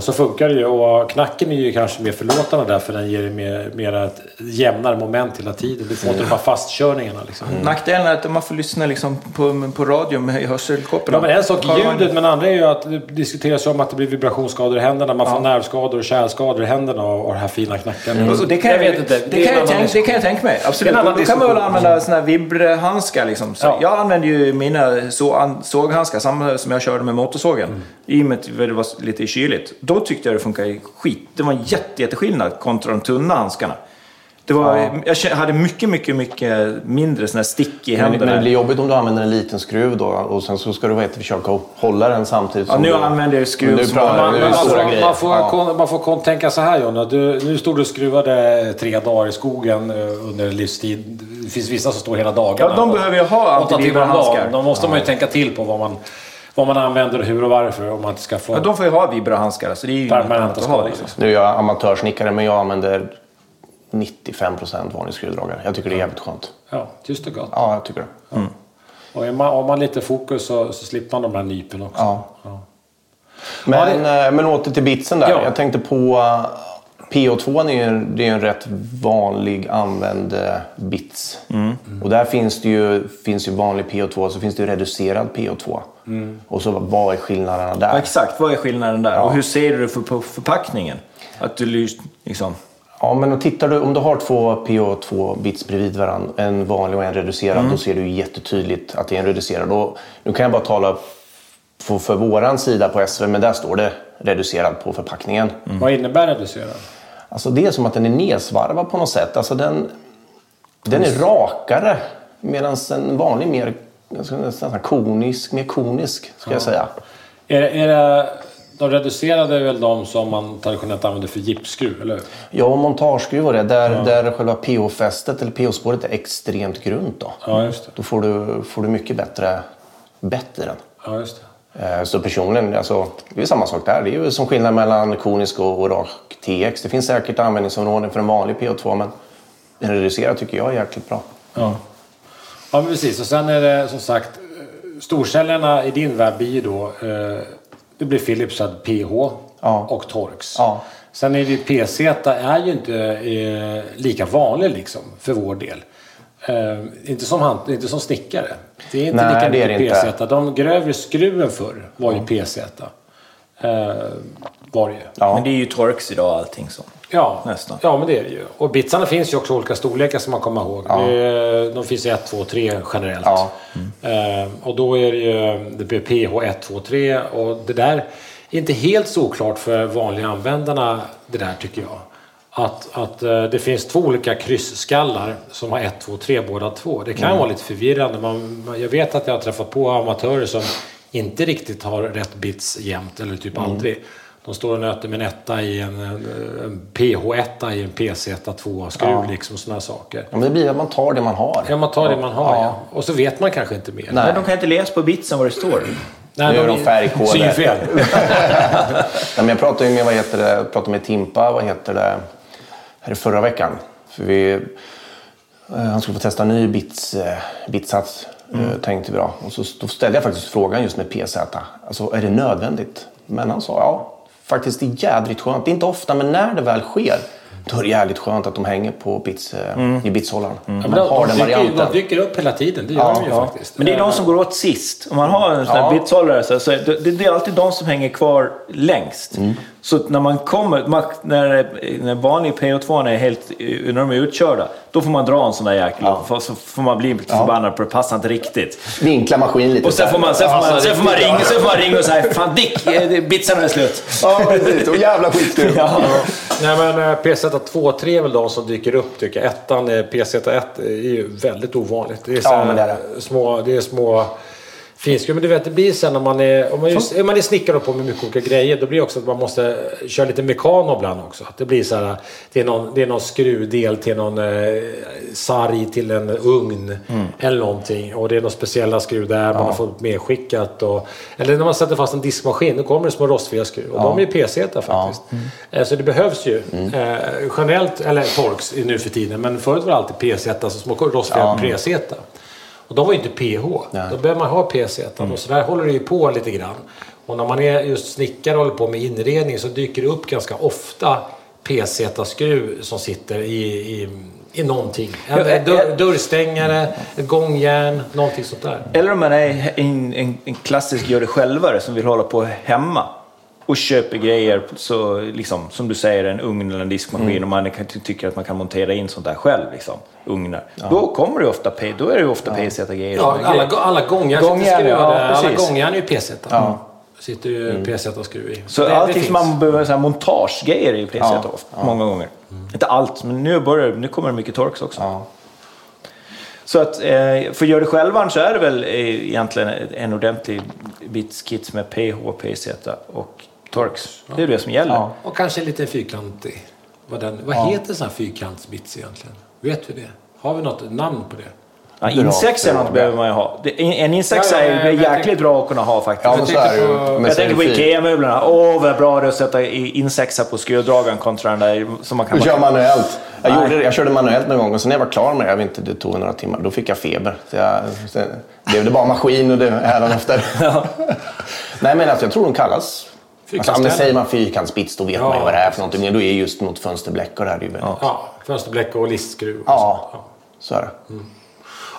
Så funkar det ju och knacken är ju kanske mer förlåtande där för den ger mer, mer ett jämnare moment hela tiden. Du får inte de här fastkörningarna liksom. Nackdelen är att man får lyssna liksom på, på radio med hörselkopporna. Ja, men en sak är man- ljudet, men andra är ju att det diskuteras om att det blir vibrationsskador i händerna. Man får nervskador och kärlskador i händerna och, och den här fina knacken. Och det kan jag, vet inte. Det, är kan jag, tänka, det kan jag tänka mig. Absolut. Det Då kan man väl använda såna här vibrehandskar. Liksom. Så Ja. Jag använder ju mina så, an, såghandskar, samma som jag körde med motorsågen. Mm. I och med att det var lite kyligt. Då tyckte jag det funkade skit. Det var en jätte, jätteskillnad kontra de tunna handskarna. Det var, Jag kä- hade mycket, mycket, mycket mindre såna här stick i Men, händerna. men det blir jobbigt om du använder en liten skruv då och sen så ska du det, försöka hålla den samtidigt Ja, som nu du... använder jag skruv Men nu pratar Man, nu man, man, grejer. man, får, Ja. kon- man får tänka så här Jonna. Du, nu stod du och skruvade tre dagar i skogen eh, under livstid. Det finns vissa som står hela dagarna. Ja, de behöver ju ha antivibrahandskar. dagen. De måste man ju tänka till på vad man, vad man använder och hur och varför. Om man inte ska få... Ja, de får ju ha vibrahandskar, så det är ju Permanenta skador. Liksom. Nu är jag amatörsnickare men jag använder 95% vanlig skruvdragare. Jag tycker det är jävligt skönt. Ja, tyst och gott. Ja, jag tycker det. Och är man, har man lite fokus så, så slipper man de här nypen också. Ja. Men, eh, men åter till bitsen där. Ja. Jag tänkte på uh, PO2 är ju en, det är en rätt vanlig använd eh, bits. Och där finns det ju, finns ju vanlig PO2 så finns det ju reducerad PO2. Och så vad är skillnaderna Ja, där? exakt, vad är skillnaden där? Och hur ser du det för, på förpackningen? Att du liksom... Ja, men om tittar du, om du har två PO2 bits bredvid varandra, en vanlig och en reducerad, då ser du jättetydligt att det är en reducerad. Och nu kan jag bara tala för, för våran sida på SV, men där står det reducerad på förpackningen. Vad innebär reducerad? Alltså det är som att den är nedsvarvad på något sätt. Alltså den, den är rakare medan en vanlig mer jag skulle nästan konisk, mer konisk ska jag säga. Är, är det, de reducerade är väl de som man traditionellt använder för gipsskruv, eller hur? Ja, montageskruv och det, där, där själva PO-fästet eller PO-spåret är extremt grunt. Då, Ja, just det. då får, du, får du mycket bättre bett i den. Ja, just det. Eh, Så personligen, alltså, det är samma sak där. Det är ju som skillnad mellan konisk och, rak TX. Det finns säkert användningsområden för en vanlig PO2 men en reducerad tycker jag är jäkligt bra. Ja. Ja, men precis. Och sen är det som sagt storsäljarna i din värld blir ju då eh, det blir Philipsad PH Ja. och Torx. Ja. Sen är det ju PZ är ju inte eh, lika vanlig liksom för vår del. Eh, inte, som han, inte som snickare. Det är inte Nej, lika mycket det inte. PZ. De grövre skruven förr var ju PZ. Eh, var det ju. Ja. Men det är ju Torx idag allting så. Ja, Nästan. ja, men det är det ju. Och bitsarna finns ju också olika storlekar som man kommer ihåg. Är, de finns i 1, 2, 3 generellt. Ja. Eh, och då är det ju det blir PH 1, 2, 3 och det där är inte helt såklart för vanliga användarna det där tycker jag. Att, att eh, det finns två olika kryssskallar som har 1, 2, 3 båda två. Det kan vara lite förvirrande. Man, jag vet att jag har träffat på amatörer som inte riktigt har rätt bits jämt eller typ aldrig. De står och nöter med en etta i en, en, en PH1 i en PZ2-skruv Ja. liksom sådana saker. Ja, men det blir att man tar det man har. Ja, man tar det man har Ja. ja. Och så vet man kanske inte mer. Nej. Men de kan inte läsa på bitsen vad det står. Nej, Nu är de färgkoder. Synfel. Nej, men jag pratade med, vad heter det, pratade med Timpa, vad heter det, här förra veckan. För vi, eh, han skulle få testa en ny bits, eh, bitsats, mm. tänkte vi då. Och så då ställde jag faktiskt frågan just med PZ. Alltså, är det nödvändigt? Men han sa ja, faktiskt det är jädrigt skönt. Det är inte ofta, men när det väl sker, då är det jävligt skönt att de hänger på bits, eh, i bitshållaren. Ja, Man har de, den dyker, varianten. de dyker upp hela tiden, det gör Ja, de ju ja. faktiskt. Men det är de som går åt sist. Om man har en sån här Ja. bitshållare så, så det, det det är alltid de som hänger kvar längst. Så att när man kommer, man, när, när vanlig PO2 är helt, när de är utkörda, då får man dra en sån där jäkel. För, så får man bli lite förbannad på det passar inte riktigt. Vinkla maskin lite. Och sen så får man, sen får man, sen får man, ringa, ja. sen får man ringa och säga Fan Dick, eh, bitsarna är slut. Ja, precis. Och jävla skitskruv. Ja. Nej men eh, PZ2 3 är väl de som dyker upp tycker jag. Ettan, eh, PZ1 är ju väldigt ovanligt. Det är, så Ja, det är små, det är små finskruv. Men du vet, det blir sen när man är, om man är, om man är snickare och på med mycket olika grejer. Då blir det också att man måste köra lite mekano ibland också. Att det blir så här, det är någon, det är någon skruvdel till någon eh, sarg till en ugn. Eller någonting. Och det är några speciella skruv där man har fått medskickat. Och, eller när man sätter fast en diskmaskin, då kommer det små rostfria skruv. Och de är PZ faktiskt. Eh, Så det behövs ju. Eh, generellt, eller Torx nu för tiden, men förut var det alltid PZ, alltså små rostfria PZ. Och de var ju inte PH. Då behöver man ha PZ. Och så där håller det ju på lite grann. Och när man är just snickare och håller på med inredning så dyker det upp ganska ofta PZ-skruv som sitter i, i, i någonting. En Ja, eh, dörr, dörrstängare, ett gångjärn, någonting sånt där. Eller om man är en, en, en klassisk gör det självare som vill hålla på hemma och köper grejer, så, liksom, som du säger, en ugn eller en diskmaskin och man kan, tycker att man kan montera in sånt där själv. Liksom, ugnar. Då kommer det ofta, P- då är det ju ofta PZ-grejer. Ja, alla, alla gångjärn Gångjärn, ja, är ju PZ. Ja. sitter ju PZ-skruv i. Så det, allting som man behöver så här montagegrejer i PZ Ja, ofta, många gånger. Inte allt, men nu, börjar, nu kommer det mycket Torx också. Ja. Så att eh, för att göra det själva så är det väl eh, egentligen en ordentlig bitskit med PH, PZ och Torx. Det är det som gäller. Ja. Och kanske lite fyrkantig. Vad, den, vad Ja. heter sån här fyrkantsbits egentligen? Vet vi det? Har vi något namn på det? Ja, är bra. behöver man ju ha. En en insex Ja, ja, är ja, jag jäkligt bra att kunna ha faktiskt. Ja, men så är det ju. jag så är tänker på. IKEA-möblerna. Åh, vad bra det är att sätta i- insexa på skruvdragaren kontra den där som man kan... Du kör manuellt. Jag, Nej. gjorde, det- jag körde manuellt någon gång och sen när jag var klar med det, jag vet inte, det tog några timmar, då fick jag feber. Så jag, sen blev det bara maskin och det hädan efter. Nej men alltså, jag tror de kallas... Alltså, men säger man fyrkantsbits då vet Ja, man ju vad det är för någonting. Men då är just mot fönsterbläck och det här är ju väldigt... Ja, fönsterbläck och listskruv. och ja. sånt. så är det.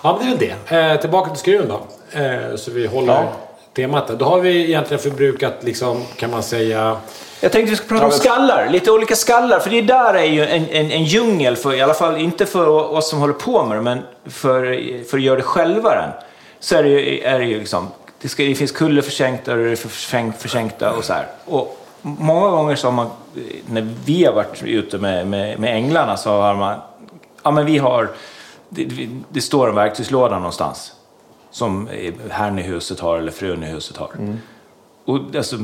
Ja, men det är väl det. Eh, tillbaka till skruven då. Eh, så vi håller Ja. temat där. Då har vi egentligen förbrukat, liksom, kan man säga... Jag tänkte vi ska prata om skallar, lite olika skallar. För det där är ju en, en, en djungel, för, i alla fall inte för oss som håller på med det, men för, för att göra det själva. Den, så är det ju, är det ju liksom, det, ska, det finns kullerförsänkta och det är försänk, försänkta och så här. Och många gånger så har man, när vi har varit ute med, med, med änglarna så har man, ja men vi har, det, det står en verktygslåda någonstans. Som herrn i huset har eller frun i huset har. Och alltså,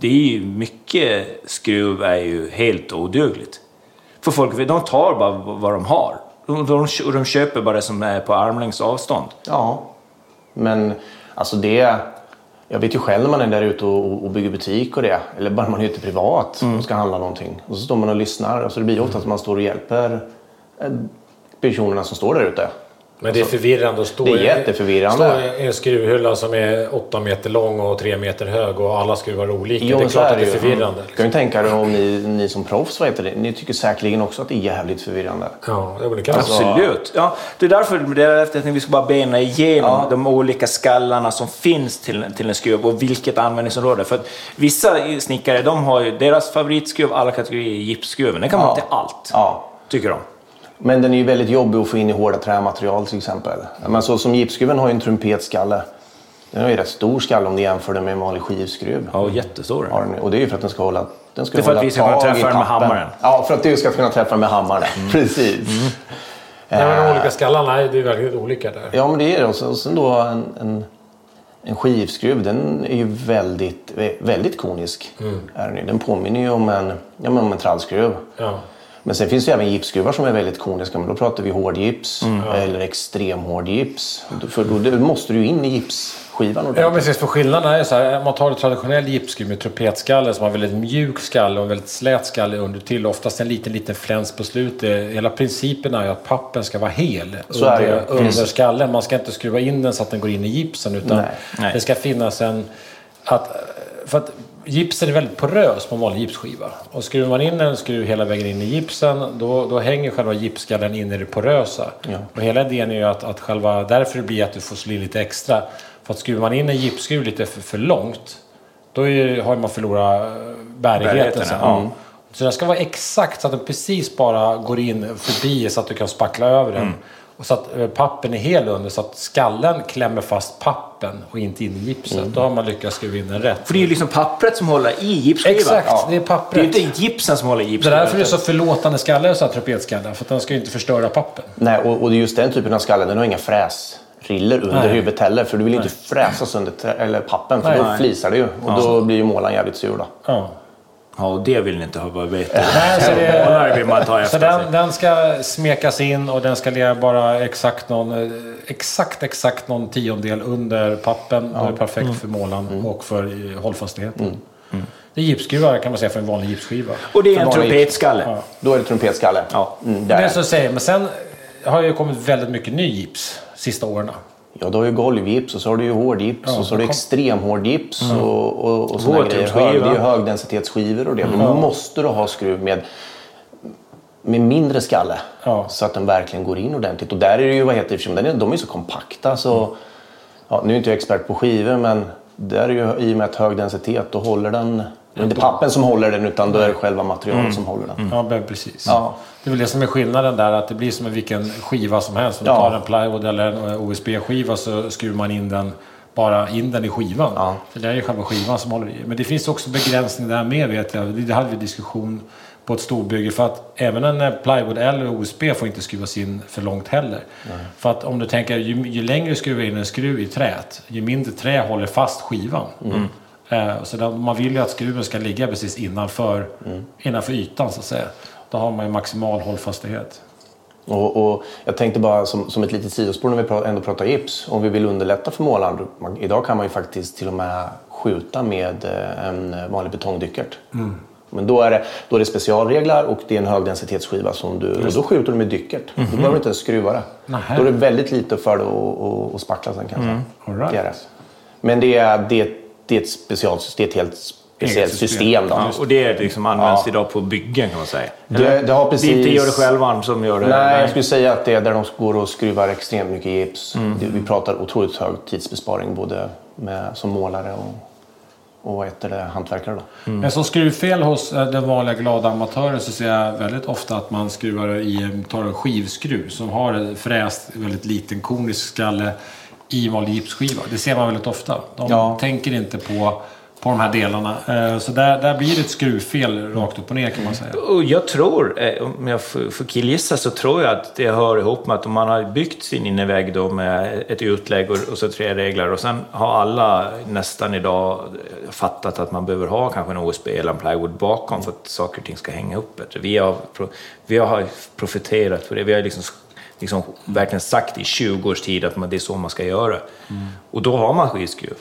det är ju mycket skruv är ju helt odugligt. För folk de tar bara vad de har. De, de, de köper bara det som är på armlängds avstånd. Ja, men alltså det... Jag vet ju själv när man är där ute och, och bygger butik och det. Eller bara man är ute privat och ska handla någonting. Och så står man och lyssnar. Alltså det blir ofta att man står och hjälper eh, personerna som står där ute. Men det är förvirrande att stå Det är i- jätteförvirrande. stå i en skruvhylla som är 8 meter lång och 3 meter hög och alla skruvar olika. Jo, det är klart att det är förvirrande. Du kan ju tänka dig om ni, ni som proffs, vad heter det? Ni tycker säkerligen också att det är jävligt förvirrande. Ja, det kan Alltså- Absolut. Ja, det är därför det är jag tänkte att vi ska bara bena igenom Ja. de olika skallarna som finns till, till en skruv och vilket användningsområde. För att vissa snickare, de har ju deras favoritskruv, alla kategorier, är gipsskruven. Den kan man Ja. ha till allt, Ja. tycker de. Men den är ju väldigt jobbig att få in i hårda trämaterial till exempel. Men så som gipsskruven har ju en trumpetskalle. Den har ju rätt stor skalle om du jämför den med en vanlig skivskruv. Ja, jättestora. Har den, och det är ju för att den ska hålla den ska Det är för att vi ska kunna träffa den med hammaren. Ja, för att du ska kunna träffa den med hammaren. Precis. Nej, men de olika skallarna det är väldigt olika där. Ja, men det är det. Och sen, då en, en, en skivskruv, den är ju väldigt, väldigt konisk. Är den, ju. den påminner ju om en, ja, men om en trallskruv. Ja. Men sen finns det ju även gipsskruvar som är väldigt koniska. Men då pratar vi hårdgips Mm. eller extremhårdgips. För då måste du in i gipsskivan Ja, ordentligt. precis. För skillnaden är så här, om man tar en traditionell gipsskruv med trumpetskalle som har väldigt mjuk skalle och en väldigt slät skalle under till. Oftast en liten, liten fläns på slutet. Hela principen är ju att pappen ska vara hel Så är det under, ju. under skallen. Man ska inte skruva in den så att den går in i gipsen. Utan. Nej. det ska finnas en... Att, för att gipsen är väldigt porös på en vanlig gipsskiva. Och skruvar man in en skruv hela vägen in i gipsen då, då hänger själva gipsskallen in i det porösa. Ja. Och hela idén är ju att, att själva, därför det blir att du får slå in lite extra. För att skruvar man in en gipsskruv lite för, för långt då är, har man förlorat eh, bärigheten. Sen. ja. Ja. Så den ska vara exakt så att den precis bara går in förbi så att du kan spackla över den. Mm. Och så att eh, pappen är hel under så att skallen klämmer fast pappen och inte in i gipset. Mm. Då har man lyckats skruva in den rätt. För det är ju liksom pappret som håller i gipsskivan. Exakt, Ja. det är Det är pappret. inte gipsen som håller i Det är gipsskivan. därför det är så förlåtande skalle, så här trumpetskallar. För att den ska ju inte förstöra pappen. Nej, och, och det är just den typen av skalle, den har inga fräsriller under Nej. huvudet heller. För du vill ju inte fräsa sönder eller pappen, för Nej. då flisar det ju. Och då blir ju målaren jävligt sur då. Ja. Ja, och det vill ni inte ha, vad vet du. Nej, så det- Målar vill man ta Så den, den ska smekas in och den ska ligga bara exakt någon, eh, exakt, exakt någon tiondel under pappen. Då är det perfekt för målaren och för hållfastigheten. Det är gipsskruvar kan man säga för en vanlig gipsskiva. Och det är en trumpetskalle. Ja. Då är det trumpetskalle. Ja. Mm, Det är så säga, men sen har ju kommit väldigt mycket ny gips sista åren. Ja, du har ju golvgips och så har du ju hårdgips Ja, och så har du extremhårdgips och, och, och såna grejer. Hög, det är ju högdensitetsskivor och det. Då måste du ha skruv med, med mindre skalle. Ja. Så att den verkligen går in ordentligt. Och där är det ju, vad heter det, de är så kompakta så... Ja, nu är inte jag expert på skivor men där är ju i och med att hög densitet då håller den... Det är inte pappen som håller den utan då är det själva materialet som håller den. Ja, men precis. Ja. Det är väl det som är skillnaden där, att det blir som vilken skiva som helst. Om du Ja. tar en plywood eller en OSB-skiva så skruvar man in den bara in den i skivan. Ja. För det är ju själva skivan som håller i. Men det finns också begränsningar där med vet jag. Det hade vi diskussion på ett storbygge. För att även en eh, plywood eller OSB får inte skruvas in för långt heller. För att om du tänker, ju, ju längre du skruvar in en skruv i träet, ju mindre trä håller fast skivan. Eh, så där, man vill ju att skruven ska ligga precis innanför, innanför ytan så att säga. Då har man ju maximal hållfastighet. Och, och jag tänkte bara som, som ett litet sidospår när vi ändå pratar gips. Om vi vill underlätta för målaren. Man, idag kan man ju faktiskt till och med skjuta med eh, en vanlig betongdyckert. Men då är, det, då är det specialregler och det är en högdensitetsskiva som du... Och då skjuter du med dyckert. Då behöver du inte ens skruva det. Nähä. Då är det väldigt lite för det att- spackla sen kanske. All right. Det det. Men det är, det, det är ett det är ett helt speciellt system. system. Då. Ja, och det liksom används Ja. idag på byggen kan man säga. Det, det har Det precis... är inte gör det själva som gör det. Nej, jag skulle säga att det är där de går och skruvar extremt mycket gips. Mm. Det, vi pratar otroligt hög tidsbesparing både med, som målare och, och heter det, hantverkare. Då. Men som skruvfel hos eh, den vanliga glada amatören så ser jag väldigt ofta att man skruvar i tar en skivskruv som har fräst väldigt liten konisk skalle i vanlig gipsskiva. Det ser man väldigt ofta. De Ja. tänker inte på, på de här delarna. Eh, Så där, där blir det ett skruvfel rakt upp och ner kan man säga. Och jag tror, eh, om jag får killgissa, så tror jag att det hör ihop med att om man har byggt sin innervägg då med ett utlägg och, och så tre regler och sen har alla nästan idag fattat att man behöver ha kanske en OSB eller en plywood bakom för att saker och ting ska hänga upp bättre. Vi har, vi har profiterat på det. Vi har liksom, liksom verkligen sagt i 20 års tid att man, det är så man ska göra. Och då har man skivskruv.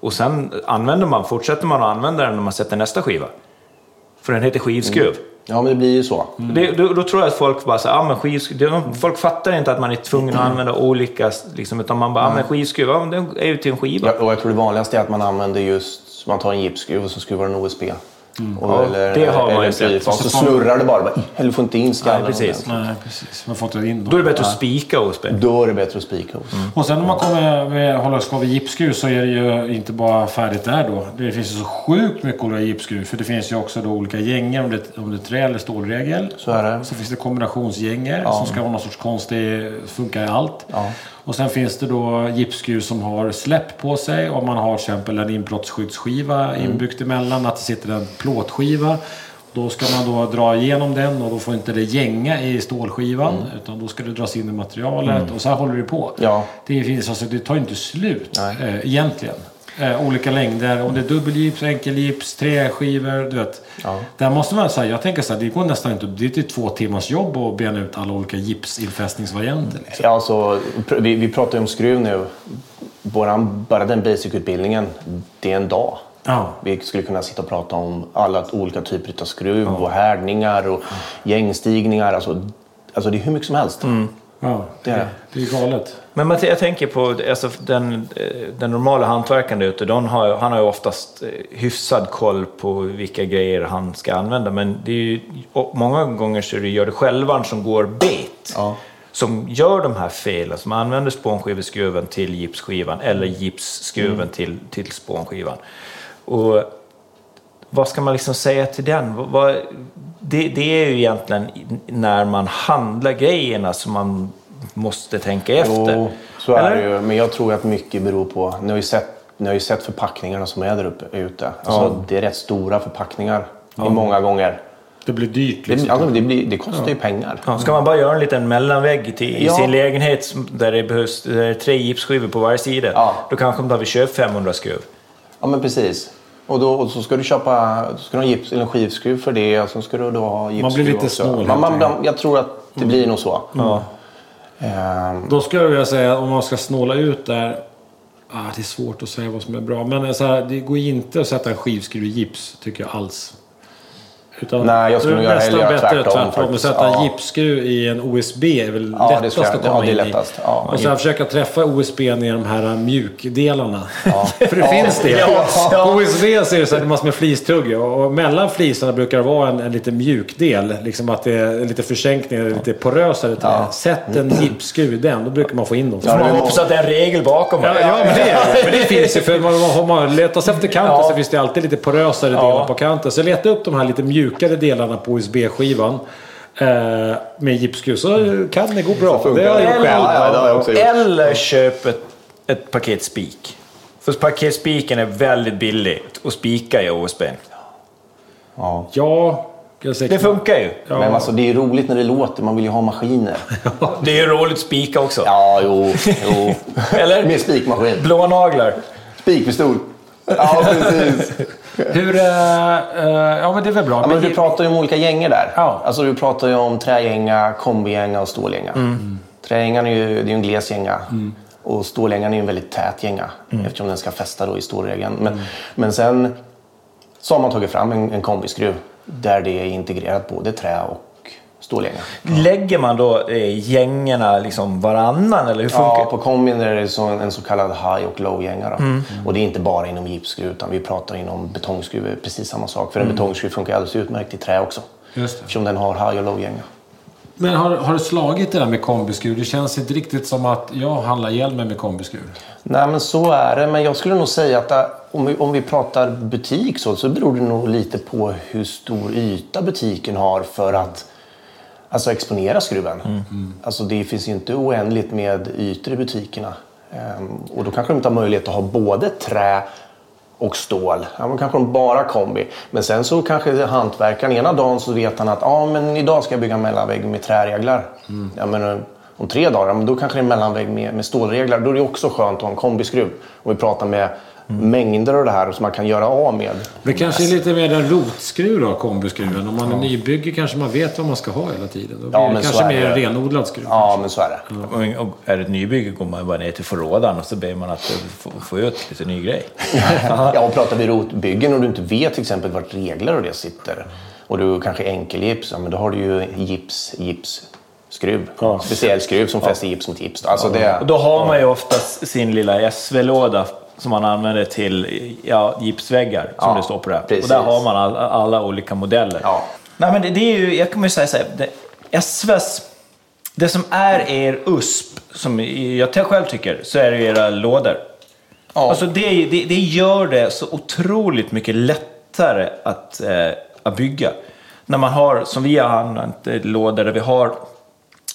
Och sen använder man, fortsätter man att använda den när man sätter nästa skiva. För den heter skivskruv. Ja, men det blir ju så. Det, då, då tror jag att folk bara säger, ah, men skivskruv. Folk fattar inte att man är tvungen att använda olika, liksom, utan man bara, ah, men skivskruv, ja, men det är ju till en skiva. Ja, och jag tror det vanligaste är att man använder just, man tar en gipsskruv och så skruvar en OSB. Och, Ja, eller, det har man eller ju en sett. Och Så snurrar det bara. bara eller du får inte in skallen. Nej, precis. Nej, precis. Man får inte in dem. Då är det bättre att spika OSB. Då är det bättre att spika hos. Och sen om man kommer med hålla skruv vid gipsskruv så är det ju inte bara färdigt där då. Det finns ju så sjukt mycket olika gipsskruv. För det finns ju också då olika gänger om det, om det är trä eller stålregel. Så är det. Så finns det kombinationsgänger som ska vara någon sorts konstig, funka i allt. Ja. Och sen finns det då gipsskruv som har släpp på sig. Om man har till exempel en inbrottsskyddsskiva Mm. inbyggt emellan. Att det sitter en plåtskiva. Då ska man då dra igenom den och då får inte det gänga i stålskivan. Utan då ska det dras in i materialet och så här håller det på. Mm. Ja. Det, finns, alltså, det tar inte slut Nej. eh, egentligen. Eh, olika längder, om det är dubbelgips, enkelgips, träskivor, du vet. Ja. Där måste man säga, jag tänker så här, det går nästan inte, det är till två timmars jobb att bena ut alla olika gipsinfästningsvarianter. Liksom. Ja, alltså, vi, vi pratar ju om skruv nu. Våran, bara den basic-utbildningen, det är en dag. Ja. Vi skulle kunna sitta och prata om alla olika typer av skruv och härdningar och gängstigningar. Alltså, alltså det är hur mycket som helst. Ja, Det är det. är galet. Men man, jag tänker på alltså, den, eh, den normala hantverkaren där ute. Har, han har ju oftast eh, hyfsad koll på vilka grejer han ska använda. Men det är ju, många gånger så är det gör det självan som går bet. Ja. Som gör de här felen. Som använder spånskiveskruven till gipsskivan. Eller gipsskruven till, till spånskivan. Och vad ska man liksom säga till den? Det, det är ju egentligen när man handlar grejerna som man måste tänka efter. Jo, så är Eller? det ju. Men jag tror att mycket beror på... Ni har ju sett, ni har ju sett förpackningarna som är där uppe ute. Alltså, Det är rätt stora förpackningar. i Många gånger. Det blir dyrt Det, liksom. alltså, det, blir, det kostar ju pengar. Ja, ska man bara göra en liten mellanvägg till, i Ja. sin lägenhet där det behövs där det är tre gipsskivor på varje sida. Ja. Då kanske man behöver köpa 500 skruv. Ja, men precis. Och, då, och så ska du köpa ska du ha gips, eller en skivskruv för det och så ska du då ha gipsskruv lite också. snål, Man, man, man, jag tror att det blir nog så. Ja. Ehm, Då skulle jag vilja säga om man ska snåla ut där. Ah, det är svårt att säga vad som är bra. Men så här, det går inte att sätta en skivskruv i gips tycker jag alls. Utan Nej, jag skulle nog göra hellre bättre tvärtom, tvärtom. Faktiskt. sätta en Ja. gipsskruv i en OSB är väl Ja, det lättast ska jag- att komma ja, det är in i. Ja. och sen försöka träffa OSB i de här mjukdelarna. För det Ja. finns det. Ja. På OSB så är det så här, massor med flistugge och och mellan flisarna brukar det vara en, en liten mjuk del. Liksom att det är lite försänkning, eller lite porösare. Ja. Sätt en gipsskruv i den, då brukar man få in dem. Ja, Man det- hoppas att det är en regel bakom. Ja, ja, men det, är det. men det finns ju. För man, man, man letar sig efter kanten Ja. så finns det alltid lite porösare Ja. delar på kanten. Så leta upp de här lite mjukare delarna på USB-skivan. Eh, med gipsskruv så kan det gå bra. Det har jag gjort själv. Ja, ja. Eller köp ett, ett paket spik. För parketspiken är väldigt billig att spika i OSB. Ja. Ja, Det funkar ju. Ja. Men alltså, det är roligt när det låter. Man vill ju ha maskiner. Det är ju roligt att spika också. Ja, jo. jo. Eller? Med spikmaskin. Blå naglar. Spikpistol. Ja, precis. Hur... eh, ja, men det är väl bra. Ja, men du pratar ju om olika gängor där. Ja. Alltså, du pratar ju om trägänga, kombigänga och stålgänga. Mm. Trägängan är ju, det är en gles gänga. Och stålgängan är ju en väldigt tät gänga. Eftersom den ska fästa då i stålregeln. Men, Mm. men sen så har man tagit fram en, en kombiskruv. Där det är integrerat både trä och stålgänga. Lägger man då eh, gängorna liksom varannan eller hur funkar Ja, det? på kombin är det så en så kallad high och low gänga. Då. Mm. Och det är inte bara inom gipsskruv utan vi pratar inom betongskruv. Det precis samma sak. För Mm. en betongskruv funkar alldeles utmärkt i trä också. Just det. Eftersom den har high och low gänga. Men har, har du slagit det där med kombiskruv? Det känns inte riktigt som att jag handlar hjälmen med kombiskruv. Nej men så är det. Men jag skulle nog säga att äh, om vi, om vi pratar butik så, så beror det nog lite på hur stor yta butiken har för att alltså exponera skruven. Alltså det finns ju inte oändligt med ytor i butikerna. Ehm, och då kanske de inte har möjlighet att ha både trä och stål. Ja, men kanske de bara kombi. Men sen så kanske hantverkaren ena dagen så vet han att ja, men idag ska jag bygga en mellanvägg med träreglar. Ja, men, eh, om tre dagar, ja, men då kanske det är en mellanvägg med, med stålreglar. Då är det också skönt att ha en kombiskruv. Om vi pratar med mängder av det här som man kan göra av med. Det kanske är lite mer en rotskruv då, kombiskruven. Om man är nybygge kanske man vet vad man ska ha hela tiden. Då blir Ja, det kanske mer det. en renodlad skruv. Ja, men så är det. Och är det ett nybygge går man bara ner till förrådaren och så ber man att få, få ut lite ny grej. Ja, och pratar vi rotbyggen och du inte vet till exempel vart regler och det sitter och du kanske enkelgips, ja, men då har du ju gips, gips, skruv. Ja. Speciell skruv som fäster gips mot gips. Alltså det, Och då har man ju oftast sin lilla SV-låda som man använder till ja, gipsväggar, som Ja, det står på det. precis. Och där har man all, alla olika modeller. Ja. Nej, men det, det är ju, jag kommer ju säga så här, det, SVs, det som är er USP, som jag själv tycker, så är det era lådor. Ja. Alltså det, det, det gör det så otroligt mycket lättare att, eh, att bygga. När man har, som vi har använt, eh, lådor där vi har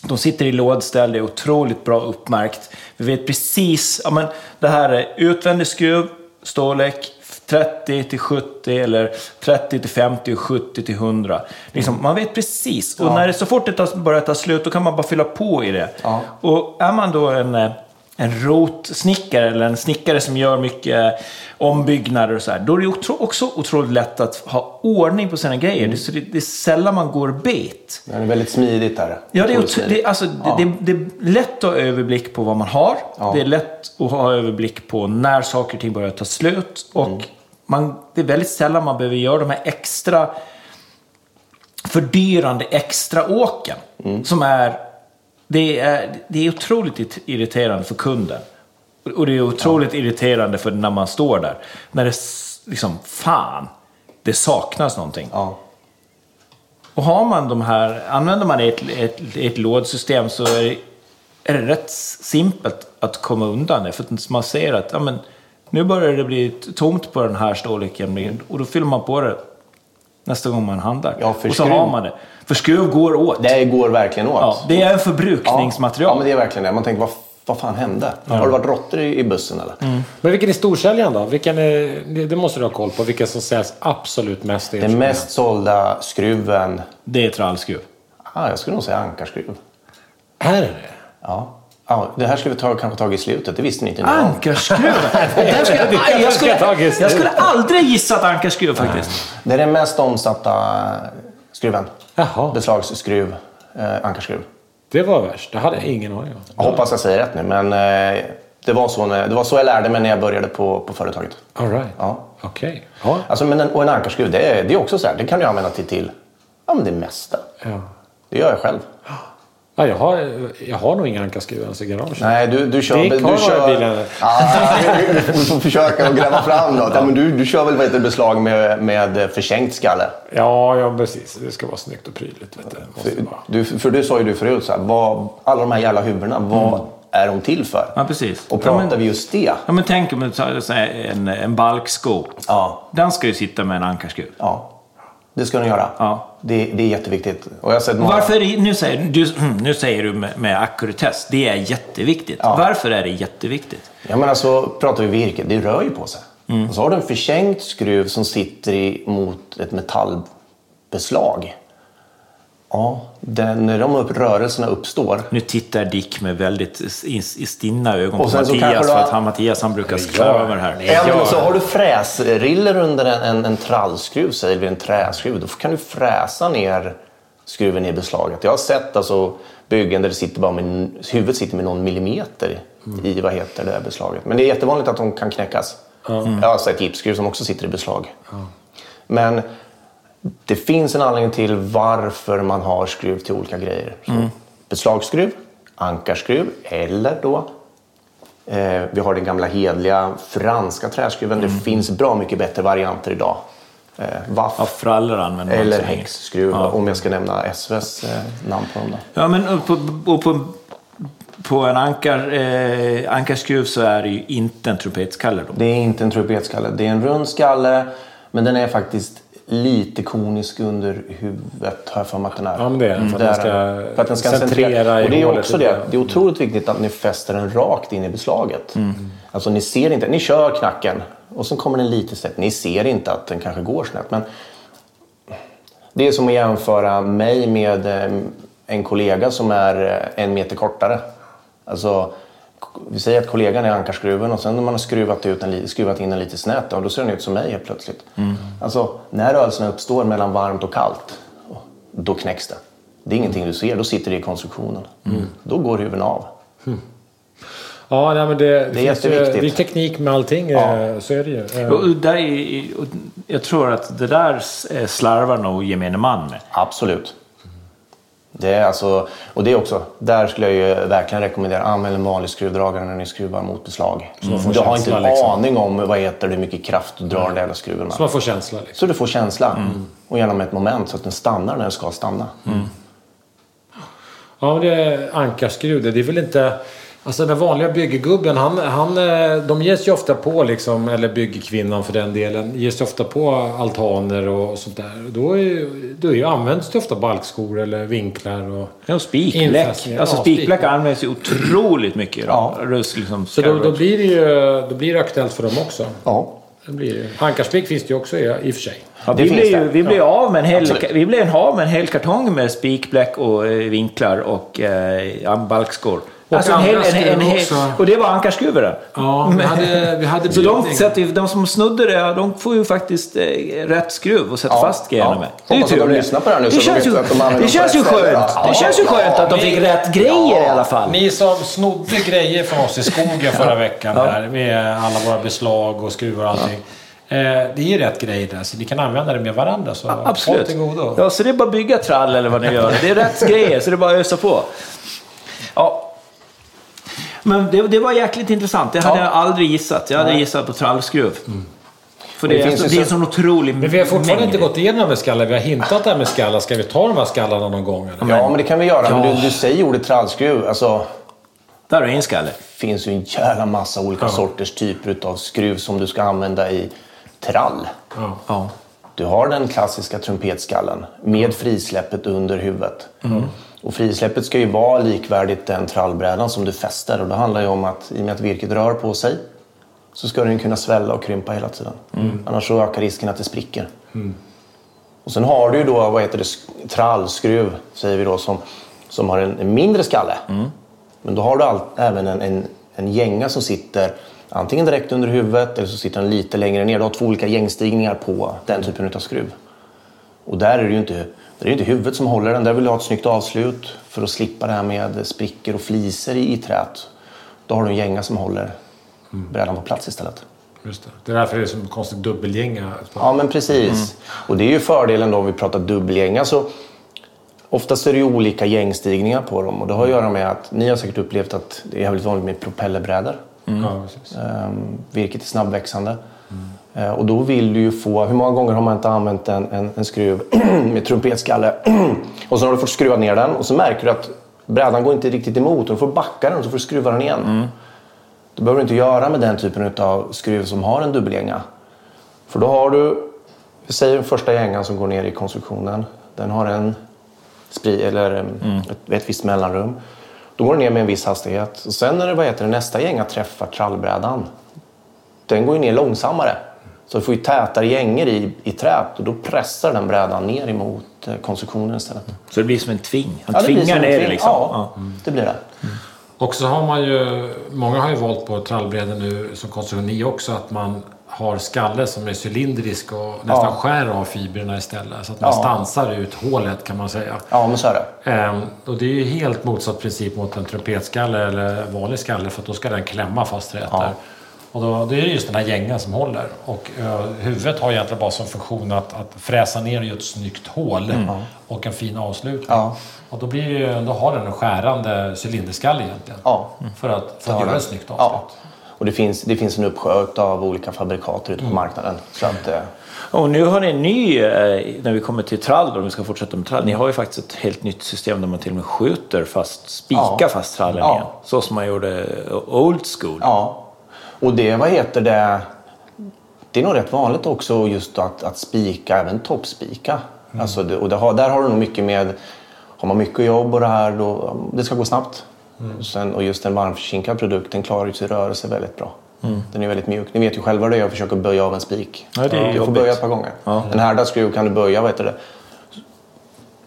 de sitter i lådställ, det är otroligt bra uppmärkt. Vi vet precis, ja men det här är utvändig skruv, storlek 30 till 70 eller 30 till 50 och 70 till 100. Liksom, man vet precis. Och när det, så fort det tar, börjar ta slut, då kan man bara fylla på i det. Ja. Och är man då en, eh, en rotsnickare eller en snickare som gör mycket ombyggnader och så här, då är det otro, också otroligt lätt att ha ordning på sina grejer. Så det, det är sällan man går bet. det är väldigt smidigt där. Ja, det är, det, alltså, det, det, det är lätt att ha överblick på vad man har. Ja. Det är lätt att ha överblick på när saker och ting börjar ta slut. Och Mm. man, det är väldigt sällan man behöver göra de här extra fördyrande extra åken. Mm. Som är det, är... det är otroligt it- irriterande för kunden. Och det är otroligt irriterande för när man står där. När det liksom, fan, det saknas någonting. Ja. Och har man de här, använder man ett, ett, ett lådsystem så är det, är det rätt simpelt att komma undan det. För att man ser att ja, men, nu börjar det bli tomt på den här storleken och då fyller man på det nästa gång man handlar. Ja, och så har man det. För skruv går åt. Det går verkligen åt. ja, det är en Ja. förbrukningsmaterial. Ja, men det är verkligen det. Man tänker, vad, vad fan hände? Har det varit råttor i, i bussen eller? Mm. Men vilken är storsäljaren då? Vilken är, det- måste du ha koll på. Vilka som säljs absolut mest i Den mest sålda skruven, Det är trallskruv. ah, jag skulle nog säga ankarskruv. Är det det? Ja. Ja, det här skulle vi ta, kanske tagit i slutet, det visste ni inte. Ankarskruv! Där skulle, jag, skulle, jag skulle aldrig gissat ankarskruv faktiskt. Det är den mest omsatta skruven. Jaha. Beslagsskruv, eh, ankarskruv. Det var värst. Det hade jag ingen aning om. Jag hoppas jag säger rätt nu, men eh, det, var så när, det var så jag lärde mig när jag började på, på företaget. All right. Ja. Okej. Ja. Alltså, men en, och en ankarskruv, det är, det är också så här, det kan du använda till, till ja, men det mesta. Ja. Det gör jag själv. Ja, jag, har, jag har nog inga ankarskruv ens i garaget. Nej, du, du kör... Det är kvar du kör, bilen. Ja, du får försöka att gräva fram något. Ja, men du, du kör väl vad heter det, beslag med, med försänkt skalle? Ja, ja, precis. Det ska vara snyggt och prydligt. Vet du. Måste För, du, för du sa ju du förut, så här, vad, alla de här jävla huvudena, vad är de till för? Ja, precis. Och Ja, pratar men- vi just det? Ja, men tänk om en, en balksko. Ja. Den ska ju sitta med en ankarskruv. ja. Det ska den göra. Ja. Det, det är jätteviktigt. Och jag har sett. Varför, nu säger du, nu säger du med, med ackuratess, det är jätteviktigt. Ja. Varför är det jätteviktigt? Ja men alltså, pratar vi virke, det rör ju på sig. Och så har du en förtjänkt skruv som sitter i, mot ett metallbeslag. Ja, den, när de upp, rörelserna uppstår. Nu tittar Dick med väldigt i, i stinna ögon Och på Mattias, för att han, Mattias han brukar sväva över det här. Eller så har du fräsriller under en, en, en trallskruv, säger vi en träskruv. Då kan du fräsa ner skruven i beslaget. Jag har sett alltså, byggen där det sitter bara med, huvudet sitter med någon millimeter i vad heter det beslaget. Men det är jättevanligt att de kan knäckas. Jag har sett gipsskruv som också sitter i beslag. Men det finns en anledning till varför man har skruv till olika grejer. Så, Beslagsskruv, ankarskruv eller då Eh, vi har den gamla hedliga franska träskruven. Det finns bra mycket bättre varianter idag. Eh, Waff Ja, frallor använder man eller häxskruv om jag ska nämna SVs eh, namn på dem. Då. Ja, men och på, och på, på en ankar, eh, ankarskruv så är det ju inte en trumpetskalle. Då. Det är inte en trumpetskalle. Det är en rund skalle men den är faktiskt lite konisk under huvudet har jag för mig att den är. Ja, men det är för att den ska. För att den ska centrera centrera. Och det är också det. Det är otroligt viktigt att ni fäster den rakt in i beslaget. Mm. Alltså ni ser inte. Ni kör knacken och så kommer den lite snett. Ni ser inte att den kanske går snett. Men det är som att jämföra mig med eh, en kollega som är eh, en meter kortare. Alltså, vi säger att kollegan är ankarskruven och sen när man har skruvat, ut en, skruvat in den lite snett, då ser den ut som mig helt plötsligt. Alltså, när rörelserna uppstår mellan varmt och kallt, då knäcks det. Det är ingenting du ser, då sitter det i konstruktionen. Då går huven av. Ja, nej, men det, det, finns ju, jätteviktigt. det är teknik med allting. Ja. eh, Så är det ju. Eh, Och där är, och jag tror att det där eh, slarvar nog gemene man med. Absolut. Det är alltså, och det är också, där skulle jag ju verkligen rekommendera använd en vanlig skruvdragare när ni skruvar mot beslag. får du har inte en liksom. aning om vad heter, hur mycket kraft du drar den där jävla skruven med. Så man får känsla. Liksom. Så du får känsla. Och gärna med ett moment så att den stannar när den ska stanna. Ja, men det är ankarskruv. Det är väl inte... Alltså den vanliga byggegubben, han, han, eh, de ges ju ofta på liksom, eller byggkvinnan för den delen, ges ju ofta på altaner och sånt där. Då, är, ju- då är används det ofta balkskor eller vinklar och... Ja, och spikbläck. Alltså Ja, spikbläck spik- används ju otroligt mycket idag. Ja. Rust, liksom, Så då, då blir det ju då blir det aktuellt för dem också. Ja. Det blir det. Ankarspik finns det ju också i, i och för sig. Ja, vi, blev ju, vi blev av med en hel, Absolut. vi blev av med en hel kartong med spikbläck och eh, vinklar och eh, balkskor. Alltså en hel, en, en, en hel, och det var ankarskruvar Ja, vi hade, vi hade Så de, sätter, de som snodde det, de får ju faktiskt eh, rätt skruv och sätta Ja, fast grejerna ja. med. Det är ju tur de på det här nu Det känns ju, de det känns skönt. Ja, Det känns ju ja, skönt att de ni- fick rätt grejer i alla fall. Ni som snodde grejer från oss i skogen förra veckan här med alla våra beslag och skruvar och allting. Eh, det är ju rätt grejer där, så ni kan använda det med varandra. Så Absolut. till godo. Ja, så det är bara att bygga trall eller vad ni gör. Det är rätt grejer, så det är bara att ösa på. Ja. Men det, det var jäkligt intressant. Det hade Ja. jag aldrig gissat. Jag hade gissat på trallskruv. För det, Det finns så, det är en så- sån otrolig Men vi har fortfarande mängd. inte gått igenom med skallar. Vi har hintat där med skallar. Ska vi ta de här skallarna någon gång? Eller? Ja, men det kan vi göra. Men Ja. du, du säger ordet trallskruv. Alltså, Där har en skalle. det finns ju en jävla massa olika sorters typer av skruv som du ska använda i trall. Ja. Ja. Du har den klassiska trumpetskallen med frisläppet under huvudet. Och frisläppet ska ju vara likvärdigt den trallbrädan som du fäster. Och det handlar ju om att i och med att virket rör på sig så ska den kunna svälla och krympa hela tiden. Annars så ökar risken att det spricker. Och sen har du ju då, vad heter det, sk- trallskruv säger vi då som, som har en, en mindre skalle. Men då har du all, även en, en, en gänga som sitter antingen direkt under huvudet eller så sitter den lite längre ner. Du har två olika gängstigningar på den typen av skruv. Och där är det ju inte, där är det inte huvudet som håller den. Där vill du ha ett snyggt avslut för att slippa det här med sprickor och fliser i, i träet. Då har du en gänga som håller brädan på plats istället. Just det. det är därför det är så konstigt dubbelgänga. Ja, men precis. Och det är ju fördelen då om vi pratar dubbelgäng. Alltså, oftast är det ju olika gängstigningar på dem. Och det har att göra med att ni har säkert upplevt att det är jävligt vanligt med propellerbrädor. Ja, precis. Ehm, virket är snabbväxande. Eh, och då vill du ju få... Hur många gånger har man inte använt en, en, en skruv med trumpetskalle och så har du fått skruva ner den och så märker du att brädan går inte riktigt emot. Och du får backa den och så får du skruva den igen. Det behöver du inte göra med den typen av skruv som har en dubbelgänga. För då har du säger den första gängan som går ner i konstruktionen. Den har en spri, eller mm. ett, ett visst mellanrum. Då går den ner med en viss hastighet. Och sen när det, vad heter det, nästa gänga träffar trallbrädan, den går ju ner långsammare. Så du får ju tätare gänger i, i träet och då pressar den brädan ner emot eh, konstruktionen istället. Så det blir som en tving? Han Ja, tvingar ner det liksom? Ja, det blir det. Och så har man ju, många har ju valt på trallbrädor nu som konstruktion ni också att man har skalle som är cylindrisk och nästan Ja. skär av fibrerna istället. Så att man Ja. stansar ut hålet kan man säga. Ja, men så är det. Ehm, och det är ju helt motsatt princip mot en trumpetskalle eller vanlig skalle för att då ska den klämma fast rätt Ja. där. Och då, det är det just den här gängen som håller. Och eh, huvudet har egentligen bara som funktion att, att fräsa ner i ett snyggt hål och en fin avslutning. Mm. Ja. Och då, blir ju, då har den en skärande cylinderskalle egentligen. Ja. För att, för att göra ett snyggt avslut. Ja. Och det finns, det finns en uppsjö av olika fabrikater ute på marknaden. Så att, eh, Och nu har ni en ny, eh, när vi kommer till trall, om vi ska fortsätta med trall, ni har ju faktiskt ett helt nytt system där man till och med skjuter fast, spikar Ja. fast trallen Ja. igen. Så som man gjorde old school. ja. Och det, vad heter det? Det är nog rätt vanligt också just att, att spika, även toppspika. Alltså det, och har, där har du nog mycket med, har man mycket jobb och det här, då, det ska gå snabbt. Sen, och just en varmförzinkad produkt, den klarar ju sig rörelse väldigt bra. Den är väldigt mjuk. Ni vet ju själva hur det är att försöka böja av en spik. Ja, du får böja ett par gånger. En härdad skruv kan du böja, vad heter det?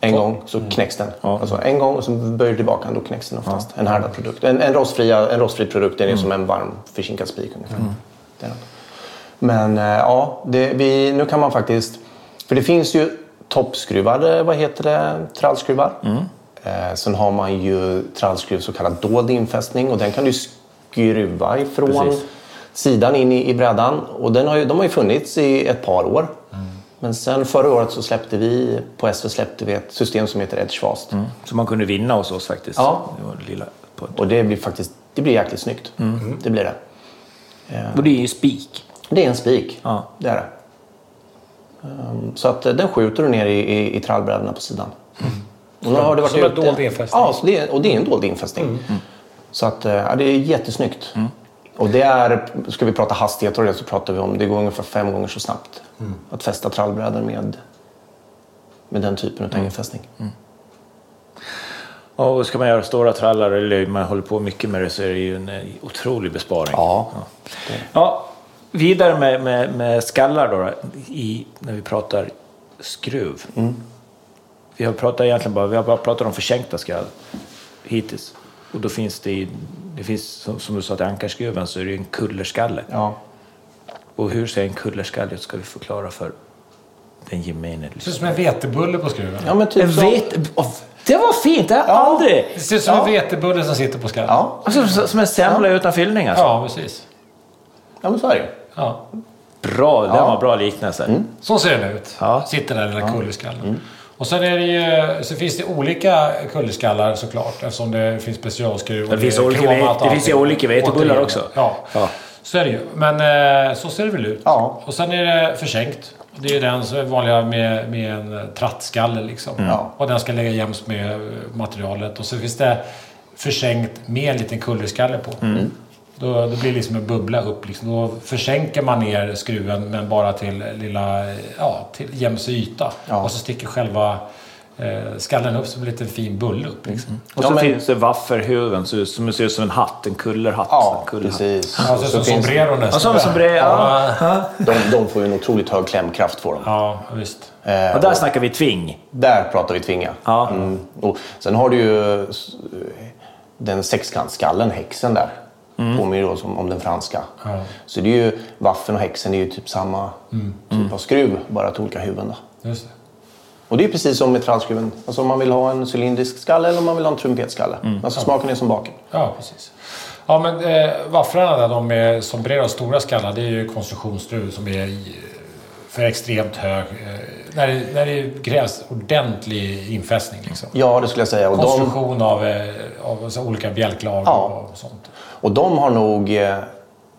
En gång så knäcks den. Alltså en gång och så böjer du tillbaka den, då knäcks den oftast. En härdad produkt. En, en, rostfria, en rostfri produkt är som en varm förzinkad spik ungefär. Den. Men eh, ja, det, vi, nu kan man faktiskt... För det finns ju toppskruvade, vad heter det, trallskruvar. Eh, sen har man ju trallskruv, så kallad dold infästning och den kan du skruva ifrån Precis. sidan in i, i brädan. Och den har ju, de har ju funnits i ett par år. Men sen förra året så släppte vi, på SV släppte vi ett system som heter Edge Fast. Så man kunde vinna hos oss faktiskt. Ja. Det lilla Och det blir faktiskt det blir jäkligt snyggt. Det blir det. Och det är ju spik. Det är en spik. Ja. Det är det. Ehm, Så att eh, den skjuter du ner i, i, i trallbrädorna på sidan. Och nu har det varit Som en dold infästning. Ja, så det är, och det är en dold infästning. Så att, eh, ja, det är jättesnyggt. Och det är, ska vi prata hastighet och det så pratar vi om, det går ungefär fem gånger så snabbt att fästa trallbrädor med, med den typen av infästning. Och ska man göra stora trallar eller man håller på mycket med det så är det ju en eh, otrolig besparing. Ja. Ja, vidare med, med, med skallar då, i, när vi pratar skruv. Vi har pratat egentligen bara, vi har bara pratat om försänkta skall hittills. Och då finns det, det finns, som, du sa till ankarskruven så är det ju en kullerskalle. Ja. Och hur ser en kullerskalle ut ska vi förklara för den gemene Det ser ut som en vetebulle på skruven. ja, men typ En så. vet, åh, det var fint, det har jag aldrig... Det ser ut som en vetebulle som sitter på skallen. Ja. Alltså, som- som en semla utan fyllning alltså. ja precis. ja, men så är det. Ja. Bra, det var en bra liknelse. Så ser den ut. Ja. Sitter där, den där kullerskallen. Och sen är det ju, så finns det olika kullerskallar såklart eftersom det finns specialskruv. och Det finns är olika kromat det finns ju olika vetebullar också. Ja. Ja. så är det ju. Men eh, så ser det väl ut. Ja. Och sen är det försänkt. Det är den som är vanliga med, med en trattskalle liksom. Ja. Och den ska lägga jämst med materialet. Och så finns det försänkt med en liten kullerskalle på. Då, då blir det liksom en bubbla upp. Liksom. Då försänker man ner skruven men bara till lilla, ja, till jämse yta. Ja. Och så sticker själva eh, skallen upp som en liten fin bulle upp. Liksom. Och Ja, så men- finns det wafferhuven som ser ut som en hatt, en kullerhatt. Ja, En kullerhatt. precis. Ja, så, Så som finns- sombrero nästan. Ja, som sombrero, ja. Ja, De, de får ju en otroligt hög klämkraft får de. ja visst. Eh, Och där snackar vi tving. Där pratar vi tvinga. Ja. Mm. Och sen har du ju den sexkantskallen, häxen där. Påminner då som om den franska. Ja. Så det är ju, waffeln och häxen är ju typ samma typ av skruv, bara till olika huvuden. Då. Just det. Och det är precis som med trallskruven. Alltså om man vill ha en cylindrisk skalle eller om man vill ha en trumpetskalle. Alltså smaken är som baken. Ja, precis. Ja, men eh, vafflarna där, de är sombrero och stora skallar, det är ju konstruktionsskruv som är för extremt hög... Eh, när, det, när det krävs ordentlig infästning liksom. Ja, det skulle jag säga. Och de, Konstruktion av, eh, av olika bjälklager Ja. och sånt. Och de har nog... eh,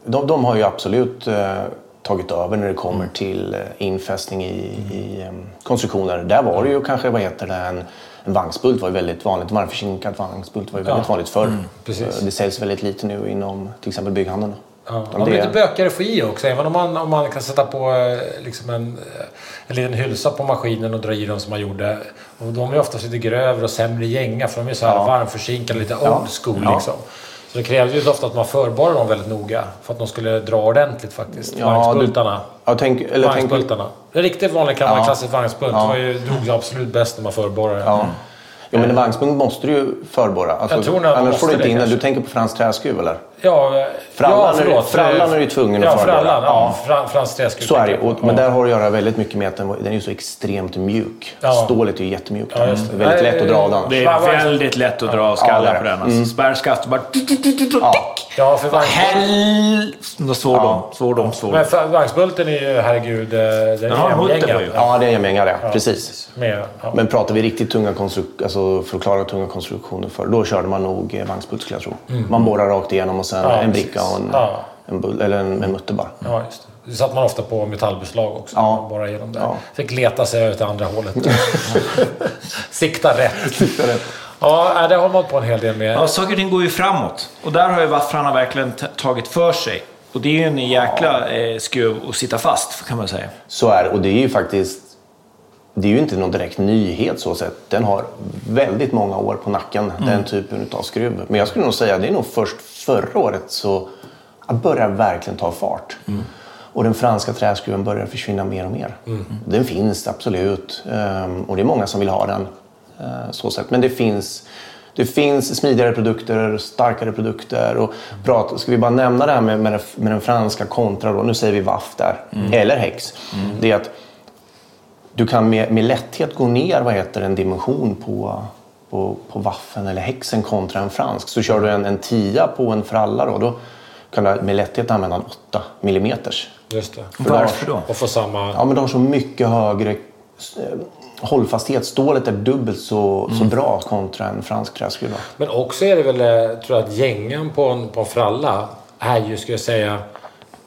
De, de har ju absolut eh, tagit över när det kommer till eh, infästning i, i konstruktioner. Där var det ju kanske, vad heter det, en, en vagnsbult var ju väldigt vanligt. En varmförzinkad vagnsbult var ju väldigt Ja. vanligt förr. Eh, Det säljs väldigt lite nu inom till exempel bygghandeln. Ja, man blir lite bökigare att få i också. Även om man, om man kan sätta på liksom en, en liten hylsa på maskinen och dra i dem som man gjorde. Och de är oftast lite grövre och sämre gänga för de är så här Ja. varmförzinkade, lite old school Ja. liksom. Så det krävde ju ofta att man förbarade dem väldigt noga för att de skulle dra ordentligt faktiskt. Ja, Vagnsbultarna. Ja, tänk, eller tänk, Vagnsbultarna. En riktigt vanlig gammal Ja. vagnsbult Ja. var ju, drog ju absolut bäst när man förborrade. ja. Jo, men en vagnsbunk måste du ju förborra. Alltså, annars får du inte in den. Du tänker på fransk träskruv eller? Ja, Frallan ja, är- frallan är du tvungen att ja, förborra. Frallan, ja. Ja. Fra, Frans träskruv. Så är det ju. Och- Men där har att göra väldigt mycket med att den, den är ju så extremt mjuk. Ja. Stålet är ju jättemjukt. Ja, väldigt Nej, lätt att dra av den. Det är väldigt lätt att dra det är på den. Alltså. Spärrskaft bara... Ja. Ja, för vagn... Svordom, svordom, svordom. Men för, vagnsbulten är ju, herregud, eh, den är ju. ja, det är en jämngängad, ja. Precis. Med. Men pratar vi riktigt tunga konstruktioner, alltså för att klara tunga konstruktioner för, då körde man nog eh, vagnsbult skulle jag tro. Man borrar rakt igenom och sen. Ja, en precis. bricka och en, Ja. en, bull, eller en, en mutter bara. ja, just det. Det satt man ofta på metallbeslag också. Ja. Bara genom det. Ja. Fick leta sig över till andra hållet. Sikta rätt. Ja, nej, det har man på en hel del med. Ja, saker och ting går ju framåt. Och där har ju vaffrarna verkligen tagit för sig. Och det är ju en jäkla eh, skruv att sitta fast, kan man säga. Så är det. Och det är ju faktiskt... Det är ju inte någon direkt nyhet så sett. Den har väldigt många år på nacken, Mm. den typen av skruv. Men jag skulle nog säga att det är nog först förra året så börjar verkligen ta fart. Mm. Och den franska träskruven börjar försvinna mer och mer. Mm. Den finns absolut. Ehm, och det är många som vill ha den. eh, så sett. Men det finns, det finns smidigare produkter, starkare produkter. Och prata, ska vi bara nämna det här med, med, med den franska kontra, då, nu säger vi vaff där, eller häx. Det är att du kan med, med lätthet gå ner vad heter en dimension på, på, på waffen eller häxen kontra en fransk. Så kör du en, en tia på en fralla då, då kan du med lätthet använda en 8 millimeters. Just det. Varför då? Och få samma... Ja, men de har så mycket högre eh, hållfasthet. Stålet är dubbelt så, så bra kontra en fransk träskruva. Men också är det väl, eh, tror jag, att gängan på en, på en fralla är ju, ska jag säga...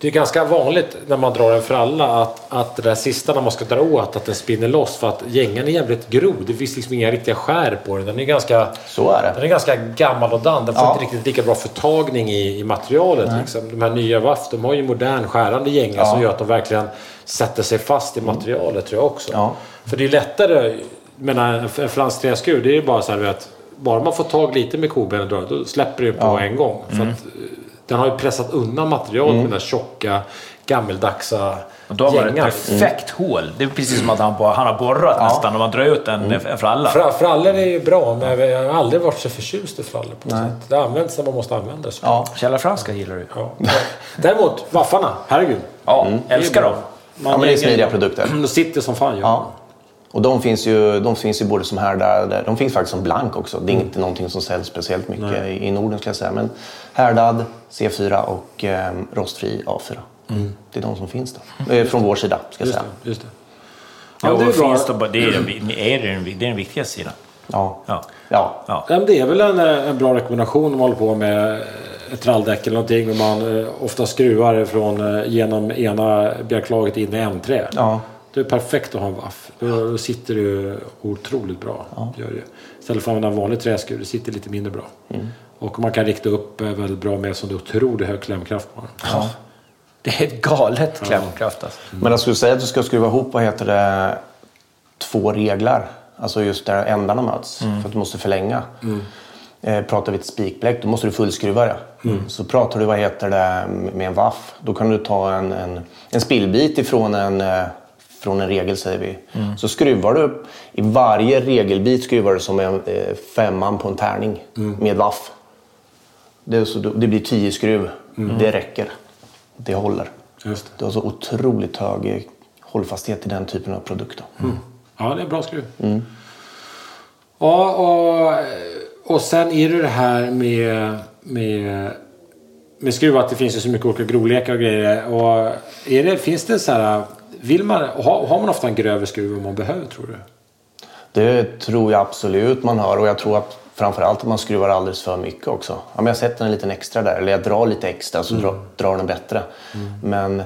Det är ganska vanligt när man drar en fralla att, att det där sista när man ska dra åt att den spinner loss för att gängan är jävligt grov. Det finns liksom inga riktiga skär på den. Den är ganska, Så är den det. är ganska gammal och dan. Den får Ja. inte riktigt lika bra förtagning i, i materialet. Liksom. De här nya Waff, de har ju modern skärande gänga Ja. som gör att de verkligen sätter sig fast i materialet tror jag också. Ja. För det är lättare, menar en fransk träskruv, det är ju bara så här att bara man får tag lite med kobenet då, då släpper det på Ja. en gång. För att, eh, den har ju pressat undan materialet med den där tjocka, gammeldagsa Och då har man ett perfekt hål. Det är precis som att han, han har borrat nästan när man drar ut en, en fralla. Fra, frallor är ju bra, men jag har aldrig varit så förtjust i frallor på något sätt. Det används när man måste använda det. Ja. Källarfranska gillar du. Ja. Däremot, vaffarna, herregud. Ja, Det är älskar dem. Man Ja, men det är smidiga produkter. De sitter som fan. Ja. Ja. Och de finns, ju, de finns ju både som härdade, de finns faktiskt som blank också. Det är inte någonting som säljs speciellt mycket i, i Norden skulle jag säga. Men härdad, C4 och eh, rostfri A4. Det är de som finns då. Eh, från vår sida ska jag säga. det. Just det. Ja, Ja, det är bra. finns det, det, är den, är det, är den viktigaste sidan. Ja. Ja. Ja. Ja. Ja, det är väl en, eh, en bra rekommendation om man håller på med ett tralldäck eller någonting och man eh, ofta skruvar från, eh, genom ena bjälklaget in i M3. Ja. Det är perfekt att ha en vaff. Då, sitter det ju otroligt bra. Gör det. Istället för att använda en vanlig träskruv, det sitter lite mindre bra. Och man kan rikta upp eh, väldigt bra med som det är otroligt hög klämkraft på den. Det är ett galet klämkraft alltså. Men jag skulle säga att du ska skruva ihop vad heter det, två reglar. Alltså just där ändarna möts. För att du måste förlänga. Eh, pratar vi ett spikbläck då måste du fullskruva det. Så pratar du vad heter det, med en vaff. Då kan du ta en, en, en spillbit ifrån en, eh, från en regel säger vi. Så skruvar du i varje regelbit skruvar du som en eh, femman på en tärning med vaff. Det, är så, det blir tio skruv. Det räcker. Det håller. Just det. Du har så otroligt hög hållfasthet i den typen av produkt. Då. Ja, det är en bra skruv. Ja, och, och sen är det det här med, med, med skruv att det finns ju så mycket olika grovlekar och grejer. Och är det, finns det så här... Vill man, har, har man ofta en grövre skruv om man behöver, tror du? Det tror jag absolut man har och jag tror att framförallt att man skruvar alldeles för mycket också. Ja, men jag sätter en liten extra där eller jag drar lite extra så drar, drar den bättre. Men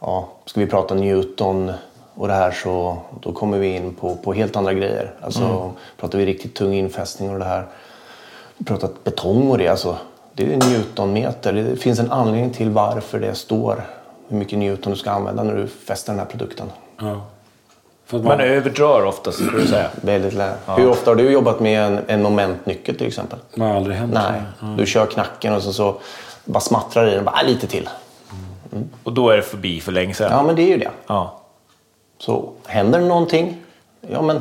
ja, ska vi prata Newton och det här så då kommer vi in på, på helt andra grejer. Alltså pratar vi riktigt tung infästning och det här. Vi pratar betong och det alltså. Det är newtonmeter. Det finns en anledning till varför det står hur mycket newton du ska använda när du fäster den här produkten. Ja. Man, Man överdrar ofta, skulle du säga. Väldigt lä- Hur ofta har du jobbat med en, en momentnyckel till exempel? man har aldrig hänt Nej, du kör knacken och så, så bara smattrar i den. Bara, "Ah, lite till. Och då är det förbi för länge sedan. Ja, men det är ju det. Ja. Så händer det någonting, ja men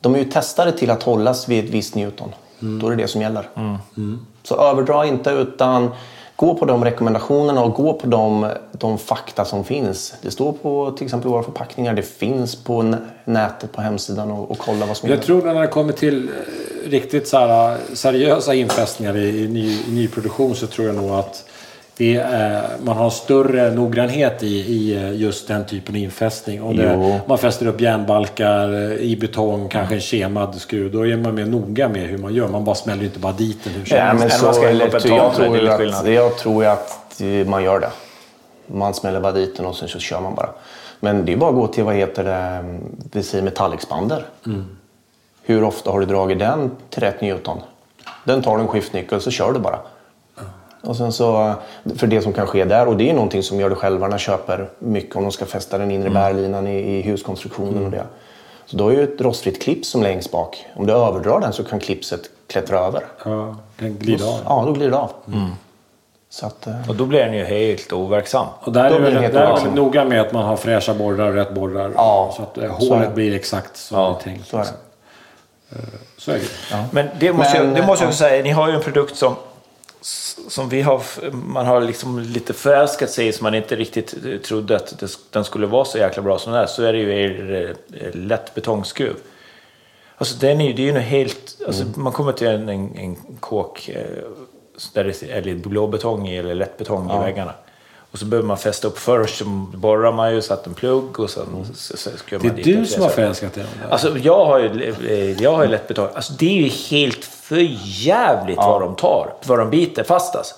de är ju testade till att hållas vid ett visst Newton. Då är det det som gäller. Så överdra inte utan gå på de rekommendationerna och gå på de, de fakta som finns. Det står på till exempel våra förpackningar, det finns på nä- nätet på hemsidan och, och kolla vad som Jag tror när det kommer till eh, riktigt så här, eh, seriösa infästningar i, i, ny, i nyproduktion så tror jag nog att det är, man har större noggrannhet i, i eh, just den typen av infästning. Och det, man fäster upp järnbalkar eh, i betong, kanske en kemad skruv. Då är man mer noga med hur man gör. Man bara smäller inte bara dit den hur som Ja, men Eller så, man ska eller, ett jag, tror lite att, jag tror att eh, man gör det. Man smäller bara dit den och sen så kör man bara. Men det är bara att gå till vad heter det, vi säger metallexpander. Hur ofta har du dragit den till rätt Newton? Den tar du en skiftnyckel så kör du bara. Och sen så, för det som kan ske där, och det är någonting som gör det självarna köper mycket om de ska fästa den inre bärlinan i, i huskonstruktionen och det. Så då är ju ett rostfritt klips som längst bak. Om du överdrar den så kan klipset klättra över. Ja, kan glida av. Ja, då glider det av. Så att, eh, Och då blir den ju helt overksam. Och där Då är där väl noga med att man har fräscha borrar och rätt borrar. Ja, så att eh, så hålet blir exakt som Ja, det är tänkt. så är det. liksom. Så är det. Men det måste, Men, jag, det måste jag ja. säga, ni har ju en produkt som, som vi har, man har liksom lite förälskat sig i som man inte riktigt eh, trodde att det, den skulle vara så jäkla bra som den är. Så är det ju er eh, lätt betongskruv. Alltså den är ju, det är ju något helt, alltså Mm. man kommer till en, en, en kåk eh, där det är lite blåbetong i eller lättbetong i väggarna. Och så behöver man fästa upp först, så borrar man ju, satt en plugg och sen så, så skruvar Det är du som har förälskat dig. Alltså jag har ju, eh, jag har ju lätt betong. Alltså det är ju helt för jävligt vad de tar. Vad de biter fast alltså.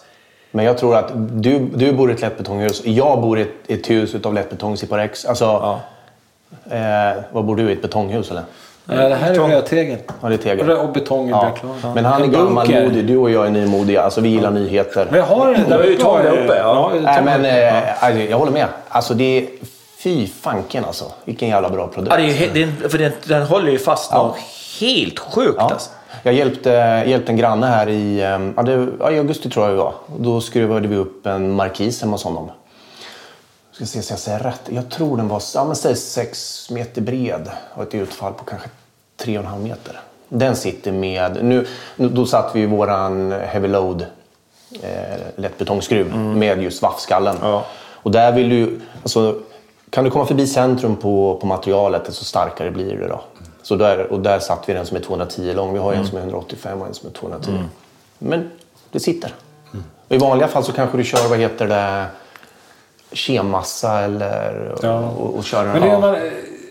Men jag tror att du, du bor i ett lättbetonghus. Jag bor i ett, ett hus utav lättbetong Ciporex. Alltså, eh, vad bor du i? Ett betonghus eller? Nej, det här är rödtegel. Ja, det är tegel. Och betong är Ja. ja. Men han är En gammalmodig. Du och jag är nymodiga. Alltså, vi gillar nyheter. Men jag har den Du har ju tag där uppe, ja. ja. Nej, men, eh, alltså, jag håller med. Alltså, det är... Fy fanken alltså. Vilken jävla bra produkt. Ja, det är ju, he- den, för den, den håller ju fast Ja. något helt sjukt Ja. alltså. Jag hjälpte, hjälpte en granne här i, eh, ja, det, ja, i augusti tror jag det var. Då skruvade vi upp en markis hemma hos honom. Ska se så jag säger rätt. Jag tror den var ja, men säg 6 meter bred och ett utfall på kanske 3,5 meter. Den sitter med... Nu, då satt vi i våran heavy load eh, lättbetongskruv med just vaffskallen. Ja. Och där vill du... Alltså, kan du komma förbi centrum på, på materialet desto starkare blir det. Då. Så där, och där satt vi den som är 210 lång. Vi har en som är 185 och en som är 210. Men det sitter. Och I vanliga fall så kanske du kör, vad heter det, kemmassa eller Ja. och, och kör. Men hur gör man,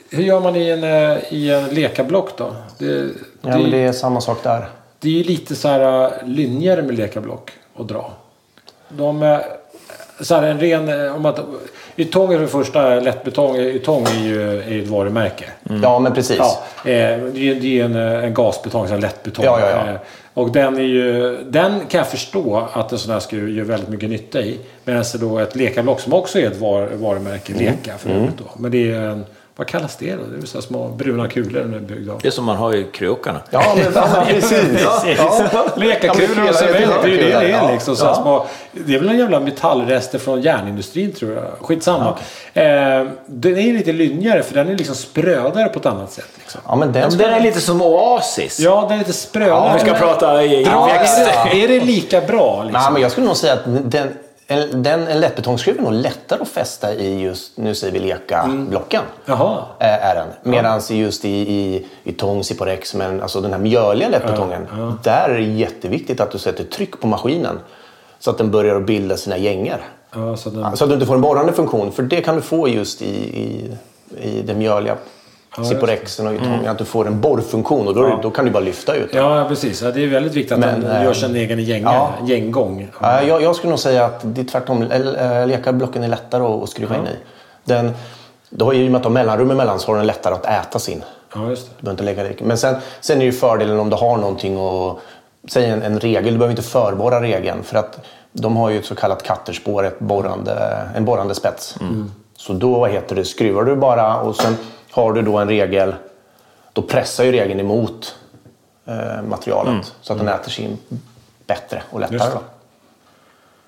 hur gör man i en, eh, i en lekablock då? Det, det, ja, men det är samma sak där. det är ju lite så här uh, linjer med lekablock att dra. De är så här en ren... eh, Om att, Ytong är för det första lättbetong. Ytong är ju, är ju ett varumärke. Ja, men precis. Ja, eh, det är är en, eh, en gasbetong, här lättbetong. Ja, ja, ja. Eh, Och den är ju... Den kan jag förstå att en sån här skruv gör väldigt mycket nytta i. Medan då ett lekablock som också är ett var, varumärke, Mm. Leka för övrigt då. Men det är en... Vad kallas det då? Det är så små bruna kulor den är byggd av. Det är som man har i krokarna. Ja, men ja, precis. Ja. Lekakulor och Ja, men cement, det är ju det det är ja. liksom. Så små, det är väl en jävla metallrester från järnindustrin tror jag. Skitsamma. Eh, den är lite lynjigare för den är liksom sprödare på ett annat sätt. Liksom. Ja, men den den är lite som Oasis. Ja, den är lite sprödare. Om vi ska Men- prata i, i växter. är, det, är det lika bra? Liksom? Nej, men jag skulle nog säga att den, en, den, en lättbetongskruv är nog lättare att fästa i just, nu säger vi leka-blocken. Jaha. eh, Är den. Medan just i, i, i tång, Ciporex, men alltså den här mjöliga lättbetongen. Där är det jätteviktigt att du sätter tryck på maskinen. Så att den börjar att bilda sina gängor. Ja, så den, Så att du inte får en borrande funktion. För det kan du få just i, i, i den mjöliga Ciporexen och tången. Att du får en borrfunktion och då, då kan du bara lyfta ut den. ja, precis. Ja, det är väldigt viktigt att Men, den gör eh, sin egen gänga, ja. gänggång. Ja, jag, jag skulle nog säga att det är tvärtom. L- Lekarblocken är lättare att, att skruva in i. Den, då, I och med att du har mellanrum emellan så har den lättare att äta sin. Ja, just det. Du behöver inte lägga. Men sen, sen är ju fördelen om du har någonting och säg en, en regel, du behöver inte förborra regeln för att de har ju ett så kallat katterspår, ett borrande, en borrande spets. Så då vad heter det, skruvar du bara och sen har du då en regel, då pressar ju regeln emot eh, materialet så att den äter sig in bättre och lättare.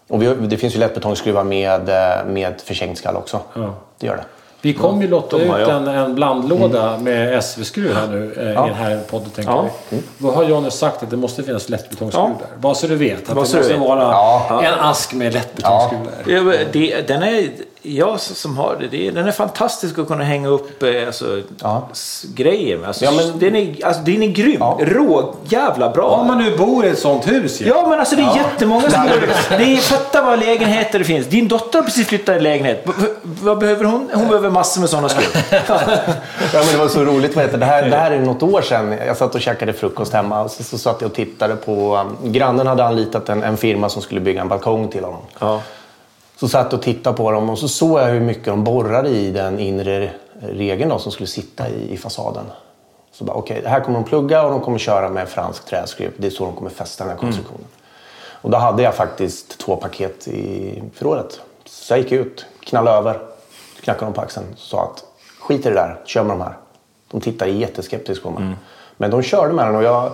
Och vi, det finns ju lättbetongskruvar med, eh, med försängd också. Ja. Det gör det. Vi kommer ju lotta ut jag. en, en blandlåda med SV-skruv här nu eh, i den här podden tänker Ja. vi. Då har Johnny sagt att det måste finnas lättbetongskruv Ja. där. Bara så du vet. Att Bara det måste vet. vara Ja. en ask med lättbetongskruv där. Ja, det, den är, jag som har det, det, den är fantastisk att kunna hänga upp eh, alltså, Ja. grejer med. Alltså, Ja, men- den, är, alltså, den är grym. Ja. Rå, jävla bra. Om man nu bor i ett sånt hus ju. Ja, men alltså det är jättemånga som bor det är, Fatta vad lägenheter det finns. Din dotter har precis flyttat i lägenhet. V- vad behöver hon? Hon behöver massor med sådana skruv. Ja, men det var så roligt. Vad heter, det, här, det här är något år sedan. Jag satt och käkade frukost hemma och så, så satt jag och tittade på... Um, grannen hade anlitat en, en firma som skulle bygga en balkong till honom. Ja. Så satt och tittade på dem och så såg jag hur mycket de borrade i den inre regeln då, som skulle sitta i, i fasaden. Så bara, okej, här kommer de plugga och de kommer köra med fransk träskruv. Det är så de kommer fästa den här konstruktionen. Och då hade jag faktiskt två paket i förrådet. Så jag gick ut, knallade över, knackade dem på axeln och sa att skit i det där, kör med de här. De tittade jätteskeptiskt på mig. Men de körde med den och jag,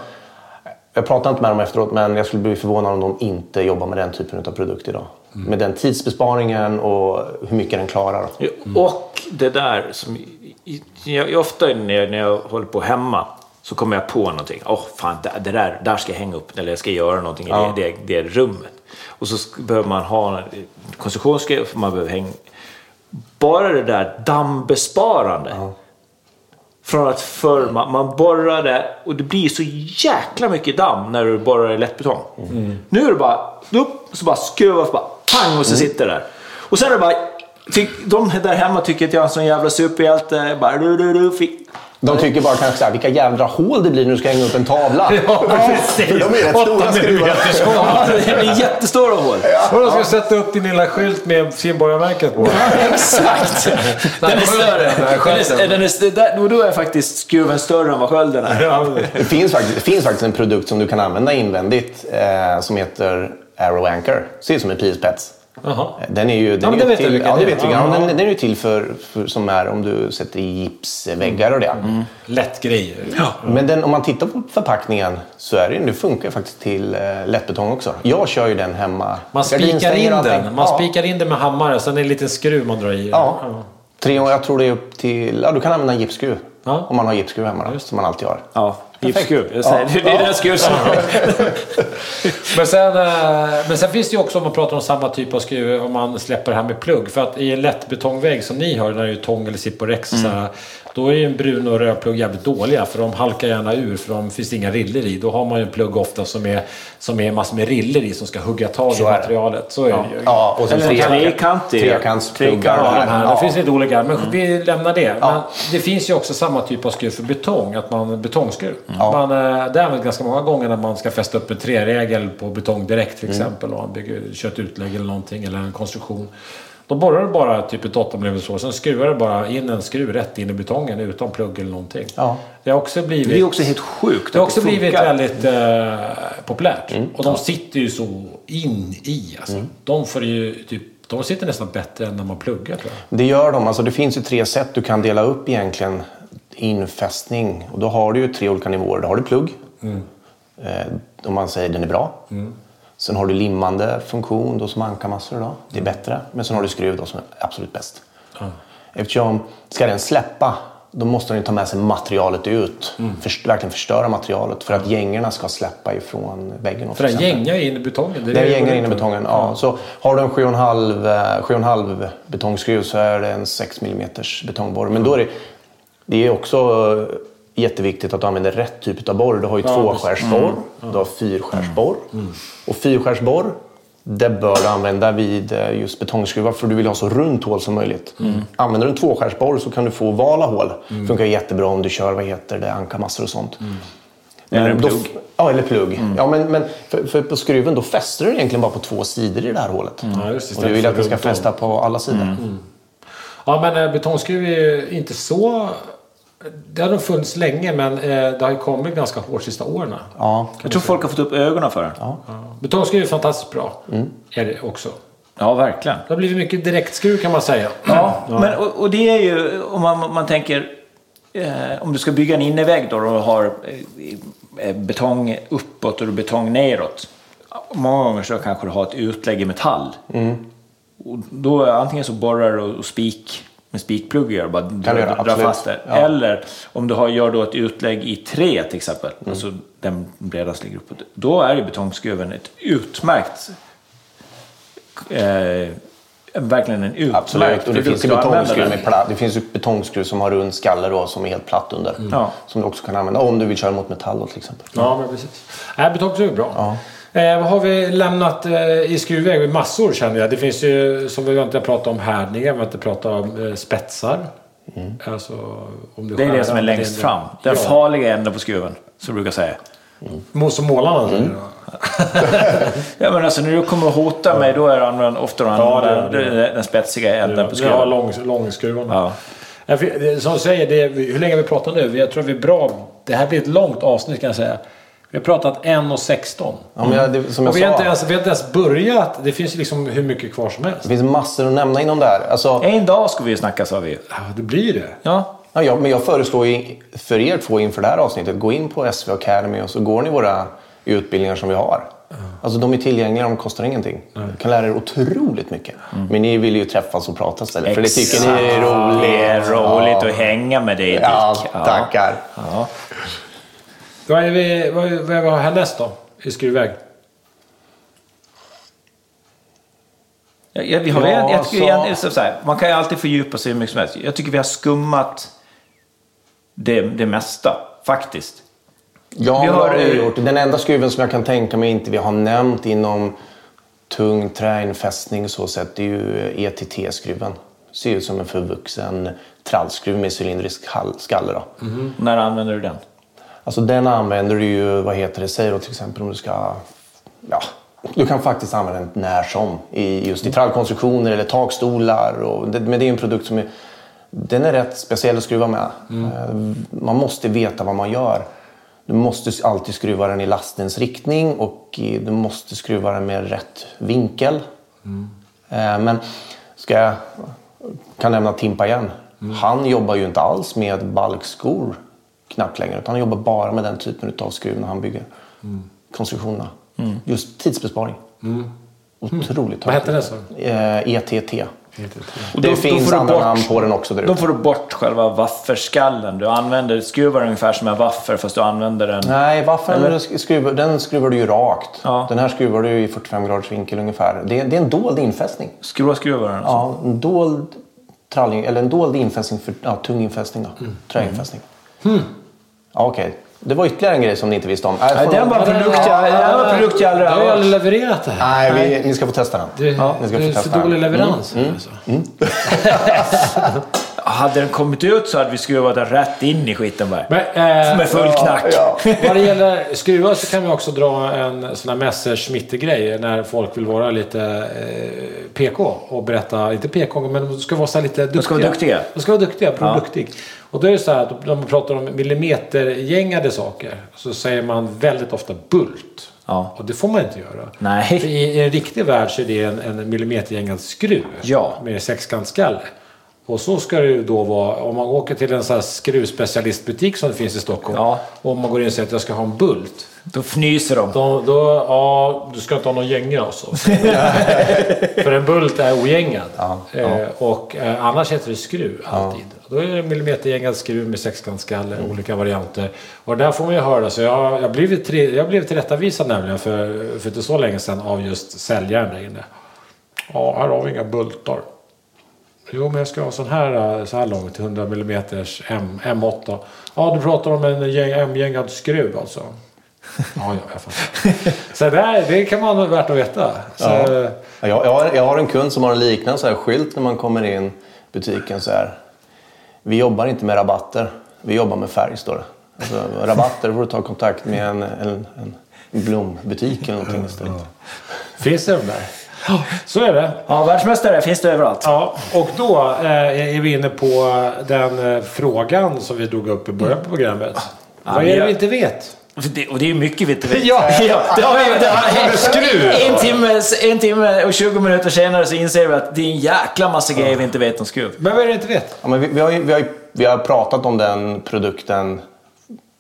jag pratade inte med dem efteråt men jag skulle bli förvånad om de inte jobbar med den typen av produkt idag. Med den tidsbesparingen och hur mycket den klarar. Och det där som... Jag, ofta när jag, när jag håller på hemma så kommer jag på någonting. Åh, fan, det, där, där ska jag hänga upp eller jag ska göra någonting Ja. i det, det, det rummet. Och så behöver man ha en konstruktionsgrej, för man behöver hänga... Bara det där dammbesparande. Från att förr man, man borrade och det blir så jäkla mycket damm när du borrar i lättbetong. Nu är det bara upp, så bara skruva, så bara pang och så sitter det där. Och sen är det bara... Tyck, de där hemma tycker att jag är en sån jävla superhjälte. Bara, du, du, du, fick. De tycker bara kanske så här, vilka jävla hål det blir när du ska hänga upp en tavla. precis. För de är rätt stora skruvar. Ja, det blir jättestora hål. Och de ska sätta upp din lilla skylt med simborgarmärket på. Exakt! Den är större. Den är, den är, där, då är faktiskt skruven större än vad skölden är. Ja, Det finns, faktiskt, det finns faktiskt en produkt som du kan använda invändigt eh, som heter Arrow Anchor. Ser ut som en pilspets. Jaha. Den är ju, den Ja, är till, vilken ja, det det är. vet jag. Ja, Ja, ja. den, den är ju till för, för som är om du sätter i gipsväggar och det. Lätt grejer. Men den, om man tittar på förpackningen så är det, det funkar faktiskt till eh, lättbetong också. Jag kör ju den hemma. Man spikar in och den. Man ja. spikar in den med hammare. Sen är det en liten skruv man drar i. Ja. Tre, jag tror det är upp till... Ja, du kan använda en gipsskruv. Ja. Om man har gipsskruv hemma då, som man alltid har. Gipsskruv. Jag säger, Ja. Det är den skruv som... Men sen, eh, men sen finns det ju också om man pratar om samma typ av skruv om man släpper det här med plugg. För att i en lättbetongvägg som ni har, när det är tång eller Siporex, så här, då är ju en brun och röd plugg jävligt dåliga. För de halkar gärna ur för de finns inga riller i. Då har man ju en plugg ofta som är, som är massor med riller i som ska hugga tag i materialet. Så är det ju. Ja, och Eller tre- trekantig. trekantspluggar. Ja, Ja. Det finns lite olika. Men vi lämnar det. Men Ja. det finns ju också samma typ av skruv för betong. Att man betongskruv. Man, eh, det är väl ganska många gånger när man ska fästa upp en treregel på betong direkt till exempel. Och man bygger, kör ett utlägg eller någonting. Eller en konstruktion. Då borrar du bara typ ett 8 mm så. Sen skruvar du bara in en skruv rätt in i betongen utan plugg eller någonting. Ja. Det har också blivit... Det är också helt sjukt Det har också blivit funkar. väldigt eh, populärt. Och de sitter ju så in i. Alltså. De, får ju typ, de sitter nästan bättre än när man pluggar tror jag. Det gör de. Alltså, det finns ju tre sätt du kan dela upp egentligen infästning. Och då har du ju tre olika nivåer. Då har du plugg. Eh, om man säger den är bra. Sen har du limmande funktion då som ankarmassor. Då. Det är bättre. Men sen har du skruv då som är absolut bäst. Eftersom ska den släppa då måste den ta med sig materialet ut. Först, verkligen förstöra materialet för att gängerna ska släppa ifrån väggen. För den gängar in i betongen. Det är Den gängar in i betongen. Ja. Så har du en 7,5 eh, 7,5 betongskruv så är det en 6 mm betongborr. Men då är det, det är också eh, jätteviktigt att du använder rätt typ av borr. Du har ju Ja, tvåskärsborr, du har fyrskärsborr. Och fyrskärsborr det bör du använda vid eh, just betongskruvar för du vill ha så runt hål som möjligt. Använder du en tvåskärsborr så kan du få ovala hål. Funkar jättebra om du kör vad heter det, ankarmassor och sånt. Eller en då- plugg. Ja, eller plugg. Ja, men, men för, för på skruven då fäster du egentligen bara på två sidor i det här hålet. Ja, just det, och du vill att det ska fästa på alla sidor. Ja, men eh, betongskruv är ju inte så Det har nog funnits länge men eh, det har ju kommit ganska hårt sista åren. Ja. Jag tror folk har fått upp ögonen för den. Ja. Betongskruv är fantastiskt bra. Är det också. Ja, verkligen. Det har blivit mycket direktskruv kan man säga. Ja, Men, och, och det är ju om man, man tänker eh, om du ska bygga en innervägg då och har eh, eh, betong uppåt och betong neråt. Många gånger så kanske du har ett utlägg i metall. Och då antingen så borrar du och spik med spikpluggar och bara göra, drar absolut. fast det. Ja. Eller om du har, gör då ett utlägg i trä till exempel, alltså den bredast ligger uppåt. Då är ju betongskruven ett utmärkt eh, verkligen en utmärkt Absolut. Och det finns, betongskruv med platt. det finns ju betongskruv som har rund skalle då, som är helt platt under. Ja. Som du också kan använda om du vill köra mot metall då, till exempel. Ja, men precis. Nej, betongskruv är bra. Eh, vad har vi lämnat eh, i skruvväg? Massor känner jag. Det finns ju, som vi inte har pratat om härdningar, vi har inte pratat om eh, spetsar. Alltså, om du Det är det som är den, längst fram. Den ja. farliga änden på skruven, som jag brukar säga. Må- Som målarna säger. Ja, men alltså när du kommer att hota mig, då är det använd, ofta Ja, använder det det. den, den spetsiga änden på skruven. lång. Ja. Ja, för det- Som du säger, det, hur länge har vi pratat nu? Jag tror vi är bra. Det här blir ett långt avsnitt kan jag säga. Vi har pratat 1.16. Ja, men jag, det, som jag Och vi har, inte ens, vi har inte ens börjat. Det finns liksom hur mycket kvar som helst. det finns massor att nämna inom det här. Alltså, En dag ska vi ju snacka, sa vi. Ja, det blir det. Ja. Ja, ja, men jag föreslår ju för er två inför det här avsnittet, gå in på SV Academy och så går ni våra utbildningar som vi har. Alltså de är tillgängliga, de kostar ingenting. Ni kan lära er otroligt mycket. Men ni vill ju träffas och prata istället, för det tycker ni är Det roligt. är roligt Ja. att hänga med dig, Dick. Ja, tackar. Ja. Vad är vi, vad, vad vi har härnäst då? I skruvväg? Ja, ja, vi har, Ja, jag, jag tycker så- igen, så, här, man kan ju alltid fördjupa sig hur mycket som helst. Jag tycker vi har skummat det, det mesta, faktiskt. Ja, Vi vi har, har eh, gjort. Den enda skruven som jag kan tänka mig inte vi har nämnt inom tung träinfästning så sett det är ju ETT-skruven. Ser ut som en förvuxen trallskruv med cylindrisk skalle. Då. När använder du den? Alltså den använder du ju, vad heter det, säg då till exempel om du ska... Ja, du kan faktiskt använda den när som. I, just i trallkonstruktioner eller takstolar. Och men det är en produkt som är... Den är rätt speciell att skruva med. Eh, Man måste veta vad man gör. Du måste alltid skruva den i lastens riktning och du måste skruva den med rätt vinkel. Eh, Men ska jag kan nämna Timpa igen. Han jobbar ju inte alls med balkskor knappt längre. Utan han jobbar bara med den typen av skruv när han bygger konstruktionerna. Just tidsbesparing. Otroligt Vad hette det så? Eh, ETT. Och Det då- finns andra bort- namn på den också där Då får du bort själva wafferskallen. Du använder skruvar ungefär som en waffer fast du använder den... Nej, waffeln Eller? skruvar, den skruvar du ju rakt. Ja. Den här skruvar du i 45 graders vinkel ungefär. Det är, det är en dold infästning. Skruva skruvar den. Alltså. Ja, en dold tralling, eller en dold infästning för ja, tung infästning då. Mm. Träinfästning. Ja, Okej, det var ytterligare en grej som ni inte visste om. Äh, Nej, den var produkt jag, den var produkt jag aldrig Du har har ju hört. aldrig levererat det här. Nej, vi, ni ska få testa den. Du, Ja, ni ska du få är för testa dålig den. leverans. Alltså. Hade den kommit ut så hade vi skruvat den rätt in i skiten bara. Men, eh, Med full knack. Ja. Vad det gäller skruvar så kan vi också dra en sån här Messerschmitt-grej när folk vill vara lite eh, PK och berätta, inte PK, men de ska vara så lite duktiga. ska vara duktiga. De ska vara duktiga, produktig. Och då är det så här att de pratar om millimetergängade saker så säger man väldigt ofta bult. Ja. Och det får man inte göra. Nej. För i, i en riktig värld så är det en, en millimetergängad skruv Ja. med sexkantskalle. Och så ska det ju då vara om man åker till en sån här skruvspecialistbutik som det finns i Stockholm. Ja. Och om man går in och säger att jag ska ha en bult. Då fnyser de. Då, då, ja, du ska inte ha någon gänga alltså. För en bult är ogängad. Eh, och eh, annars heter det skruv alltid. Då är det en millimetergängad skruv med sexkantskalle, olika varianter. Och där får man ju höra. Så jag, jag, blev, till, jag blev tillrättavisad nämligen för, för inte så länge sedan av just säljaren där inne. Ja, här har vi inga bultar. Jo, men jag ska ha sån här, eh, så här lång till 100 mm M, M8. Ja, du pratar om en gäng- M-gängad skruv alltså. Ja, ja, jag fattar. Så där, det kan man vara värt att veta. Så, Ja. Ja, Jag, jag, har, jag har en kund som har en liknande så här skylt när man kommer in i butiken. Så här. Vi jobbar inte med rabatter, vi jobbar med färg står det. Alltså, rabatter får du ta kontakt med en, en, en blombutik eller någonting istället. Finns det de där? Så är det. Ja, världsmästare finns det överallt. Ja, och då eh, är vi inne på den eh, frågan som vi drog upp i början på programmet. Vad är det ja. vi inte vet? För Det, och det är mycket vi inte vet. Ja. ja det har vi, det har, Skruv. en, timme, en timme och 20 minuter senare så inser vi att det är en jäkla massa grejer vi inte vet om skruv. Men vad är det vi inte vet? Ja, men vi, vi, har ju, vi, har ju, vi har pratat om den produkten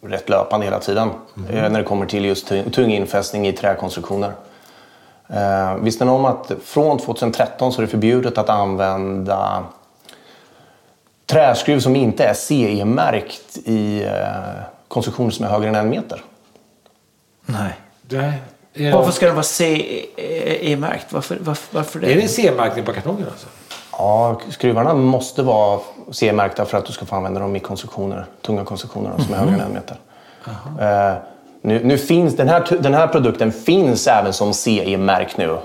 rätt löpande hela tiden. eh, När det kommer till just tung, tung infästning i träkonstruktioner. Eh, visste ni om att från 2013 så är det förbjudet att använda träskruv som inte är CE-märkt i eh, konstruktioner som är högre än en meter? Nej. Nej. Är Varför det, ska det vara CE-märkt? Varför, varför, varför det? är det C-märkning på kartongen alltså? Ja, skruvarna måste vara CE-märkta för att du ska få använda dem i konstruktioner, tunga konstruktioner som är högre än en meter. Eh, nu, nu finns, den, här, den här produkten finns även som CE-märkt nu.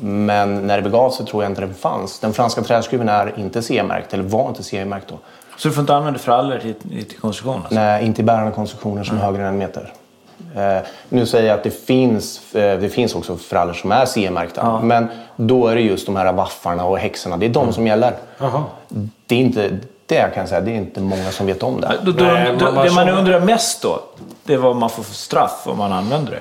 Men när det begav sig tror jag inte den fanns. Den franska träskruven är inte CE-märkt, eller var inte CE-märkt då. Så du får inte använda frallor till, till konstruktion? Alltså. Nej, inte i bärande konstruktioner som är högre än en meter. Eh, nu säger jag att det finns, eh, det finns också frallor som är CE-märkta. Men då är det just de här waffarna och häxorna, det är de som gäller. Jaha. Det är inte, det kan jag säga, det är inte många som vet om det. Då, då, Nej, då, man- det man undrar mest då, det är vad man får för straff om man använder det.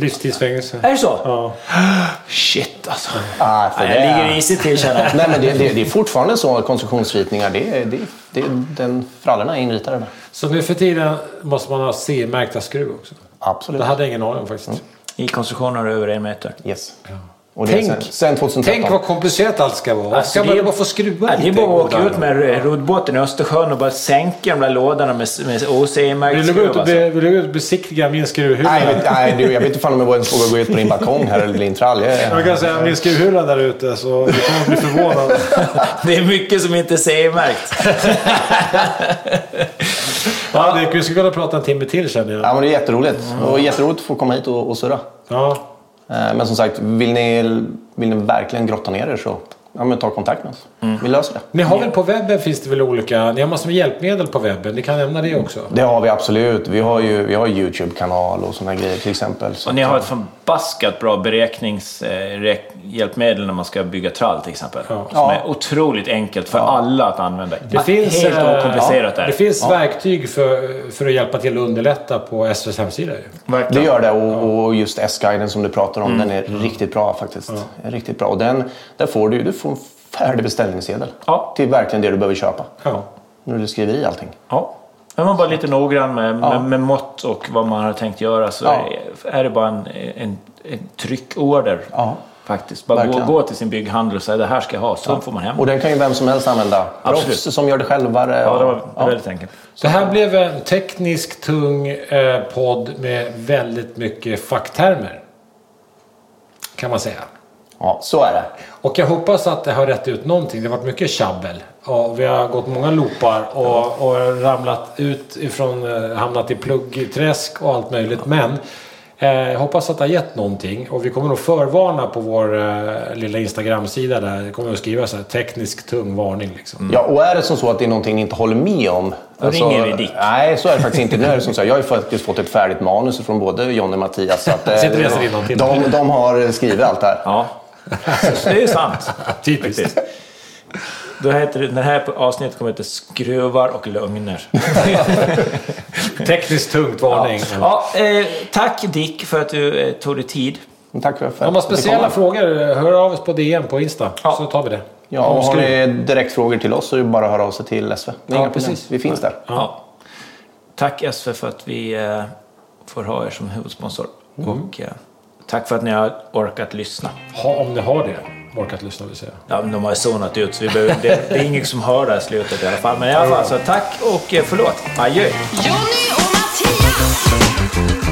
Livstidsfängelse. Är det så? Ja. Shit alltså. Ah, för det jag är- ligger risigt till känner jag. Nej, men det, det, det är fortfarande så att konstruktionsritningar, det, är- det, det, den frallorna är inritade med. Så nu för tiden måste man ha C-märkta skruv också? Absolut. Det hade jag ingen aning om faktiskt. I konstruktioner över en meter. Yes. Är Tänk- sen, sen 2013. Tänk vad komplicerat allt ska vara. Alltså, ska det man bara få skruva Ja, det är lite? bara att åka ut med roddbåten i Östersjön och bara sänka de där lådorna med, med OCE-märkt Vill du gå ut och, Alltså. be, vill du gå ut och besiktiga min skruvhylla? Nej, vet, nej du, jag vet inte fan om jag ens vågar gå ut på din balkong här eller din trall. Jag, Jag kan säga min skruvhylla där ute så du kommer att bli förvånad. Det är mycket som inte är CE-märkt. ja, det, vi skulle kunna prata en timme till känner jag. ja, men det är jätteroligt. Och jätteroligt att få komma hit och, och surra. Ja. Eh, men som sagt, vill ni, vill ni verkligen grotta ner er så ja, men ta kontakt med oss. Vi löser det. Ni har väl på webben finns det väl olika... Ni har massor med hjälpmedel på webben. Ni kan nämna det också. Det har vi absolut. Vi har ju vi har Youtube-kanal och sådana grejer till exempel. Så Och ni har ett förbaskat bra beräkningshjälpmedel när man ska bygga trall till exempel. Som Ja. är otroligt enkelt för alla att använda. Det finns, Helt eh, okomplicerat ja, där. Det finns verktyg för, för att hjälpa till att underlätta på SVs hemsida. ju. Det Verkligen. gör det och, och just S-guiden som du pratar om, den är riktigt bra faktiskt. Riktigt bra. Och den, där får du, du får en färdig beställningssedel. Ja. Till verkligen det du behöver köpa. Ja. När du skriver i allting. Ja. Är man bara lite noggrann med, Ja. med, med mått och vad man har tänkt göra så Ja. är, det bara en, en, en tryckorder. Ja. Faktiskt. Bara gå, gå till sin bygghandel och säga det här ska jag ha, så får man hem. Och den kan ju vem som helst använda. Absolut. Proffs som gör det själva. Ja, det var väldigt enkelt. Det här blev en teknisk tung eh, podd med väldigt mycket facktermer. Kan man säga. Ja, så är det. Och jag hoppas att det har rätt ut någonting. Det har varit mycket tjabbel. Och vi har gått många loopar och, och ramlat ut ifrån, eh, hamnat i pluggträsk och allt möjligt. Men eh, jag hoppas att det har gett någonting. Och vi kommer nog förvarna på vår eh, lilla Instagram-sida där. Det kommer att skriva så här teknisk tung varning liksom. Ja, och är det som så att det är någonting ni inte håller med om. Då ringer vi Dick. Nej, så är det faktiskt inte. Nu är det som så här, jag har ju faktiskt fått ett färdigt manus från både John och Mattias. Så att, eh, innantill. de, de har skrivit allt det här. Ja, det är sant. Typiskt. Då heter det, det här avsnittet kommer att heta Skruvar och lögner. Tekniskt tungt varning. Ja, eh, tack Dick för att du eh, tog dig tid. Tack för, för Om man har att speciella frågor, hör av oss på DM på Insta. Ja. Så tar vi det. Ja, och har ni direktfrågor till oss så är det bara att höra av sig till SV. Ja, inga problem. precis. Vi finns där. Ja. Tack SV för att vi eh, får ha er som huvudsponsor. Och eh, tack för att ni har orkat lyssna. Ha, om ni har det. Orkat lyssna vill säga. Ja, men de har ju zonat ut så vi behöver, det, det är ingen som hör det här slutet i alla fall. Men i alla fall så tack och eh, förlåt. Adjö. Jonny och Mattias!